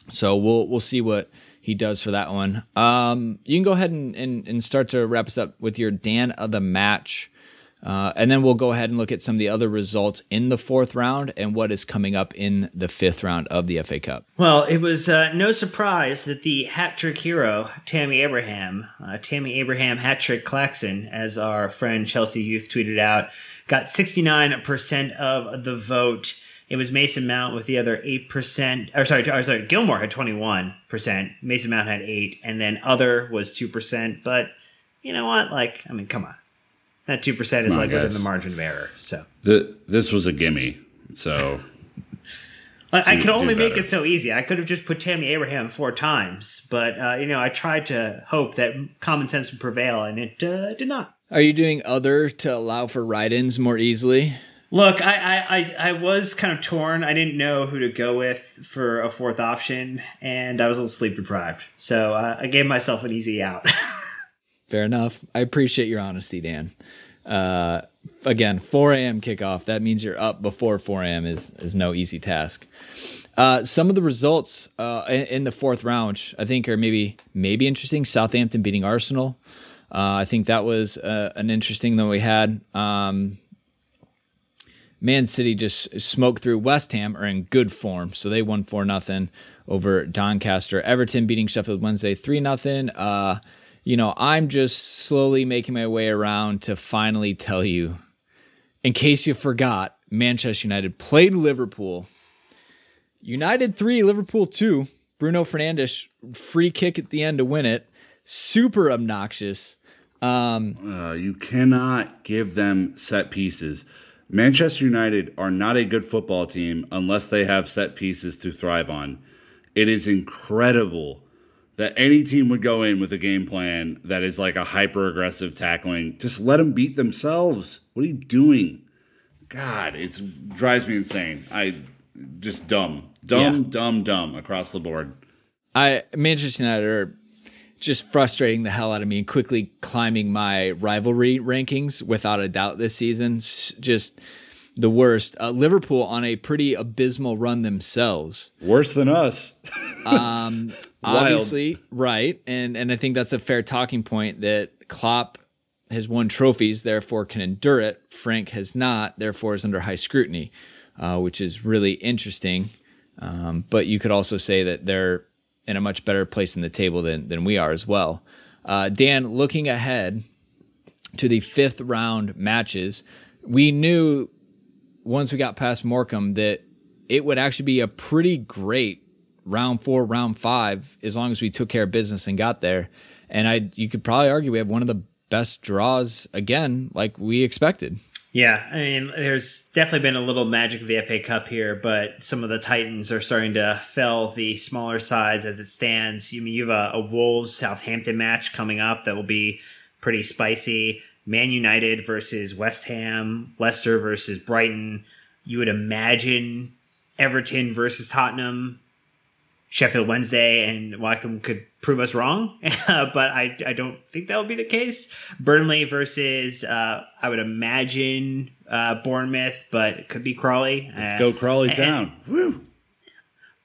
so we'll we'll see what he does for that one. Um, you can go ahead and, and, and start to wrap us up with your Dan of the match. Uh, and then we'll go ahead and look at some of the other results in the fourth round and what is coming up in the fifth round of the FA Cup. Well, it was uh, no surprise that the hat trick hero, Tammy Abraham, uh, Tammy Abraham hat trick Claxon, as our friend Chelsea Youth tweeted out, got 69% of the vote. It was Mason Mount with the other 8%, or sorry, or sorry, Gilmour had 21%, Mason Mount had 8 and then other was 2%. But you know what? Like, I mean, come on that two percent is like guys. within the margin of error. So the, this was a gimme. So I, I could only make it so easy. I could have just put Tammy Abraham four times, but uh, you know I tried to hope that common sense would prevail, and it uh, did not. Are you doing other to allow for write-ins more easily? Look, I, I, I, I was kind of torn. I didn't know who to go with for a fourth option, and I was a little sleep deprived. So uh, I gave myself an easy out. Fair enough. I appreciate your honesty, Dan. Uh, again, 4 a.m. kickoff. That means you're up before 4 a.m. is is no easy task. Uh, some of the results uh, in, in, the fourth round, I think, are maybe maybe interesting. Southampton beating Arsenal. Uh, I think that was uh, an interesting that we had. Um, Man City just smoked through West Ham are in good form, so they won four nothing over Doncaster. Everton beating Sheffield Wednesday three nothing. You know, I'm just slowly making my way around to finally tell you, in case you forgot, Manchester United played Liverpool. United three, Liverpool two. Bruno Fernandes free kick at the end to win it. Super obnoxious. Um, uh, you cannot give them set pieces. Manchester United are not a good football team unless they have set pieces to thrive on. It is incredible that any team would go in with a game plan that is like a hyper aggressive tackling. Just let them beat themselves. What are you doing? God, it drives me insane. I just dumb, dumb, yeah. dumb, dumb across the board. I Manchester United are just frustrating the hell out of me and quickly climbing my rivalry rankings without a doubt this season. Just the worst. Uh, Liverpool on a pretty abysmal run themselves. Worse than us. um, obviously, right. And and I think that's a fair talking point that Klopp has won trophies, therefore can endure it. Frank has not, therefore is under high scrutiny, uh, which is really interesting. Um, but you could also say that they're in a much better place in the table than than we are as well. Uh, Dan, looking ahead to the fifth round matches, we knew once we got past Morecambe that it would actually be a pretty great round four, round five, as long as we took care of business and got there. And I, you could probably argue we have one of the best draws again, like we expected. Yeah, I mean, there's definitely been a little magic of the FA Cup here, but some of the Titans are starting to fell the smaller sides as it stands. You mean you have a, a Wolves Southampton match coming up that will be pretty spicy. Man United versus West Ham, Leicester versus Brighton. You would imagine Everton versus Tottenham, Sheffield Wednesday, and Wycombe could prove us wrong, but I, I don't think that will be the case. Burnley versus, uh, I would imagine, uh, Bournemouth, but it could be Crawley. Let's uh, go Crawley Town. Woo!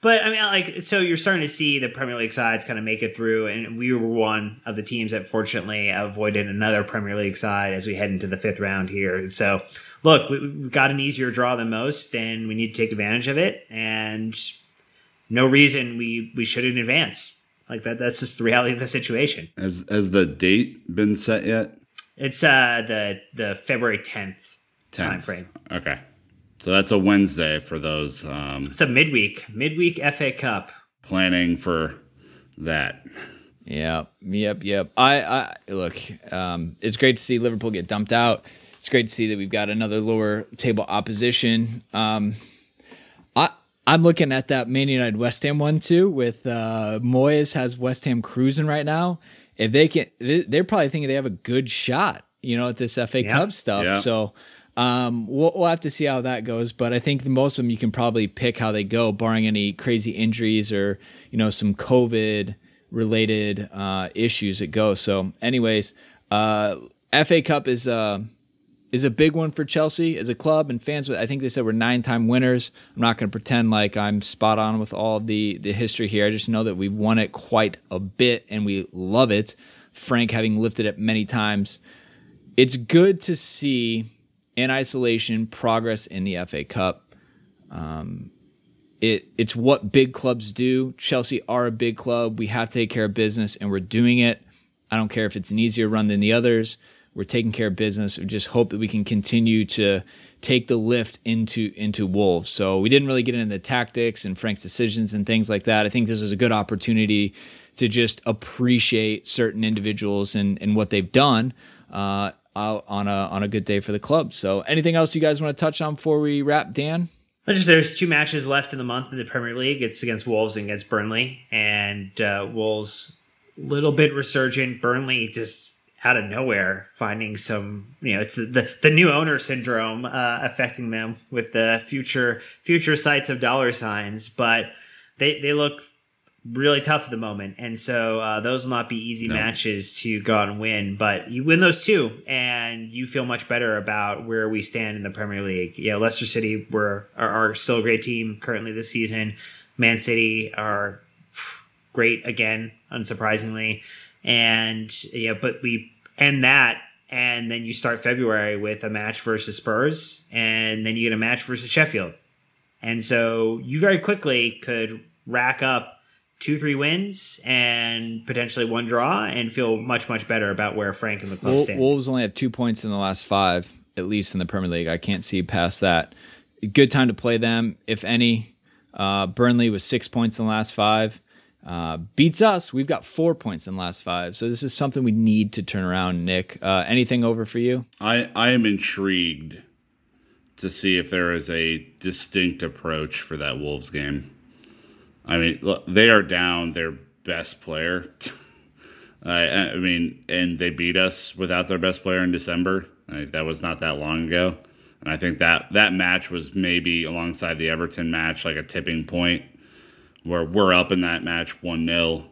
But I mean, like, so you're starting to see the Premier League sides kind of make it through, and we were one of the teams that fortunately avoided another Premier League side as we head into the fifth round here. So, look, we've got an easier draw than most, and we need to take advantage of it. And no reason we we shouldn't advance. Like that that's just the reality of the situation. Has has the date been set yet? It's uh the the February 10th, 10th. time frame. Okay. So that's a Wednesday for those um It's a midweek, midweek FA Cup. Planning for that. Yep, yep, yep. I, I look. Um, it's great to see Liverpool get dumped out. It's great to see that we've got another lower table opposition. Um, I I'm looking at that Man United West Ham one too. With uh, Moyes has West Ham cruising right now. If they can, they're probably thinking they have a good shot, you know, at this FA yeah. Cup stuff. Yeah. So um, we'll, we'll, have to see how that goes. But I think most of them you can probably pick how they go, barring any crazy injuries or you know some COVID related uh, issues that go. So, anyways, uh, FA Cup is. Uh, is a big one for Chelsea as a club and fans. I think they said we're nine time winners. I'm not going to pretend like I'm spot on with all the the history here. I just know that we've won it quite a bit and we love it. Frank having lifted it many times. It's good to see in isolation progress in the FA Cup. Um, it it's what big clubs do. Chelsea are a big club. We have to take care of business and we're doing it. I don't care if it's an easier run than the others we're taking care of business. We just hope that we can continue to take the lift into into Wolves. So we didn't really get into the tactics and Frank's decisions and things like that. I think this was a good opportunity to just appreciate certain individuals and, and what they've done uh, on a on a good day for the club. So anything else you guys want to touch on before we wrap, Dan? Just there's two matches left in the month in the Premier League. It's against Wolves and against Burnley, and uh, Wolves little bit resurgent. Burnley just out of nowhere finding some you know it's the the new owner syndrome uh, affecting them with the future future sights of dollar signs but they they look really tough at the moment, and so uh, those will not be easy no. matches to go out and win. But you win those two, and you feel much better about where we stand in the Premier League. Yeah, Leicester City were are, are still a great team currently this season. Man City are great again, unsurprisingly, and yeah, but we end that. And then you start February with a match versus Spurs, and then you get a match versus Sheffield. And so you very quickly could rack up two, three wins and potentially one draw and feel much, much better about where Frank and the club stand. Wolves only have two points in the last five, at least in the Premier League. I can't see past that. Good time to play them, if any. Uh, Burnley was six points in the last five. Uh, beats us. We've got four points in the last five. So this is something we need to turn around, Nick. Uh, anything over for you? I, I am intrigued to see if there is a distinct approach for that Wolves game. I mean, look, they are down their best player. I, I, mean, and they beat us without their best player in December. I, that was not that long ago, and I think that that match was maybe alongside the Everton match, like a tipping point where we're up in that match one 0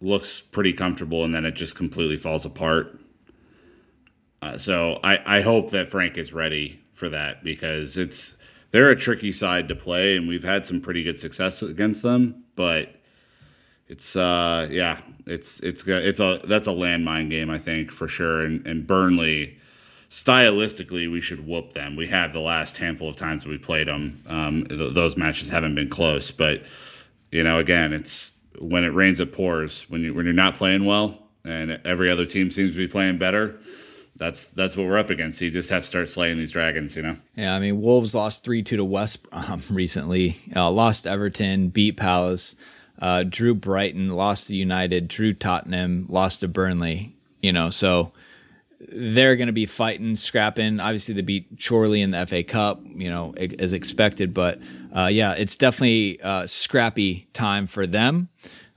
looks pretty comfortable, and then it just completely falls apart. Uh, so I, I hope that Frank is ready for that because it's they're a tricky side to play, and we've had some pretty good success against them. But it's uh, yeah, it's it's it's a that's a landmine game, I think for sure. And, and Burnley, stylistically, we should whoop them. We have the last handful of times we played them. Um, th- those matches haven't been close, but you know, again, it's when it rains, it pours. When you when you're not playing well, and every other team seems to be playing better that's that's what we're up against. You just have to start slaying these dragons, you know. Yeah, I mean, Wolves lost three two to West um, recently. Uh, lost Everton, beat Palace, uh, drew Brighton, lost to United, drew Tottenham, lost to Burnley. You know, so they're going to be fighting, scrapping. Obviously, they beat Chorley in the FA Cup, you know, as expected. But uh, yeah, it's definitely a scrappy time for them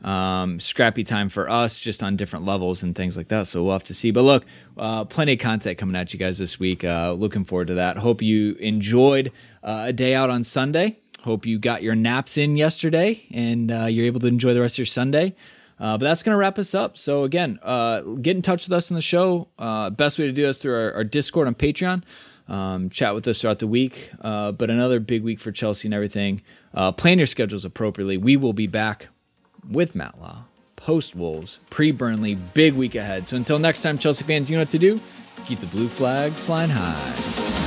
um, scrappy time for us just on different levels and things like that. So we'll have to see. But look, uh, plenty of content coming at you guys this week. Uh, looking forward to that. Hope you enjoyed uh, a day out on Sunday. Hope you got your naps in yesterday and uh, you're able to enjoy the rest of your Sunday. Uh, but that's going to wrap us up. So, again, uh, get in touch with us on the show. best way to do is through our, our Discord on Patreon. Um, chat with us throughout the week. but another big week for Chelsea and everything. plan your schedules appropriately. We will be back with Matt Law, post Wolves, pre Burnley, big week ahead. So until next time, Chelsea fans, you know what to do. Keep the blue flag flying high.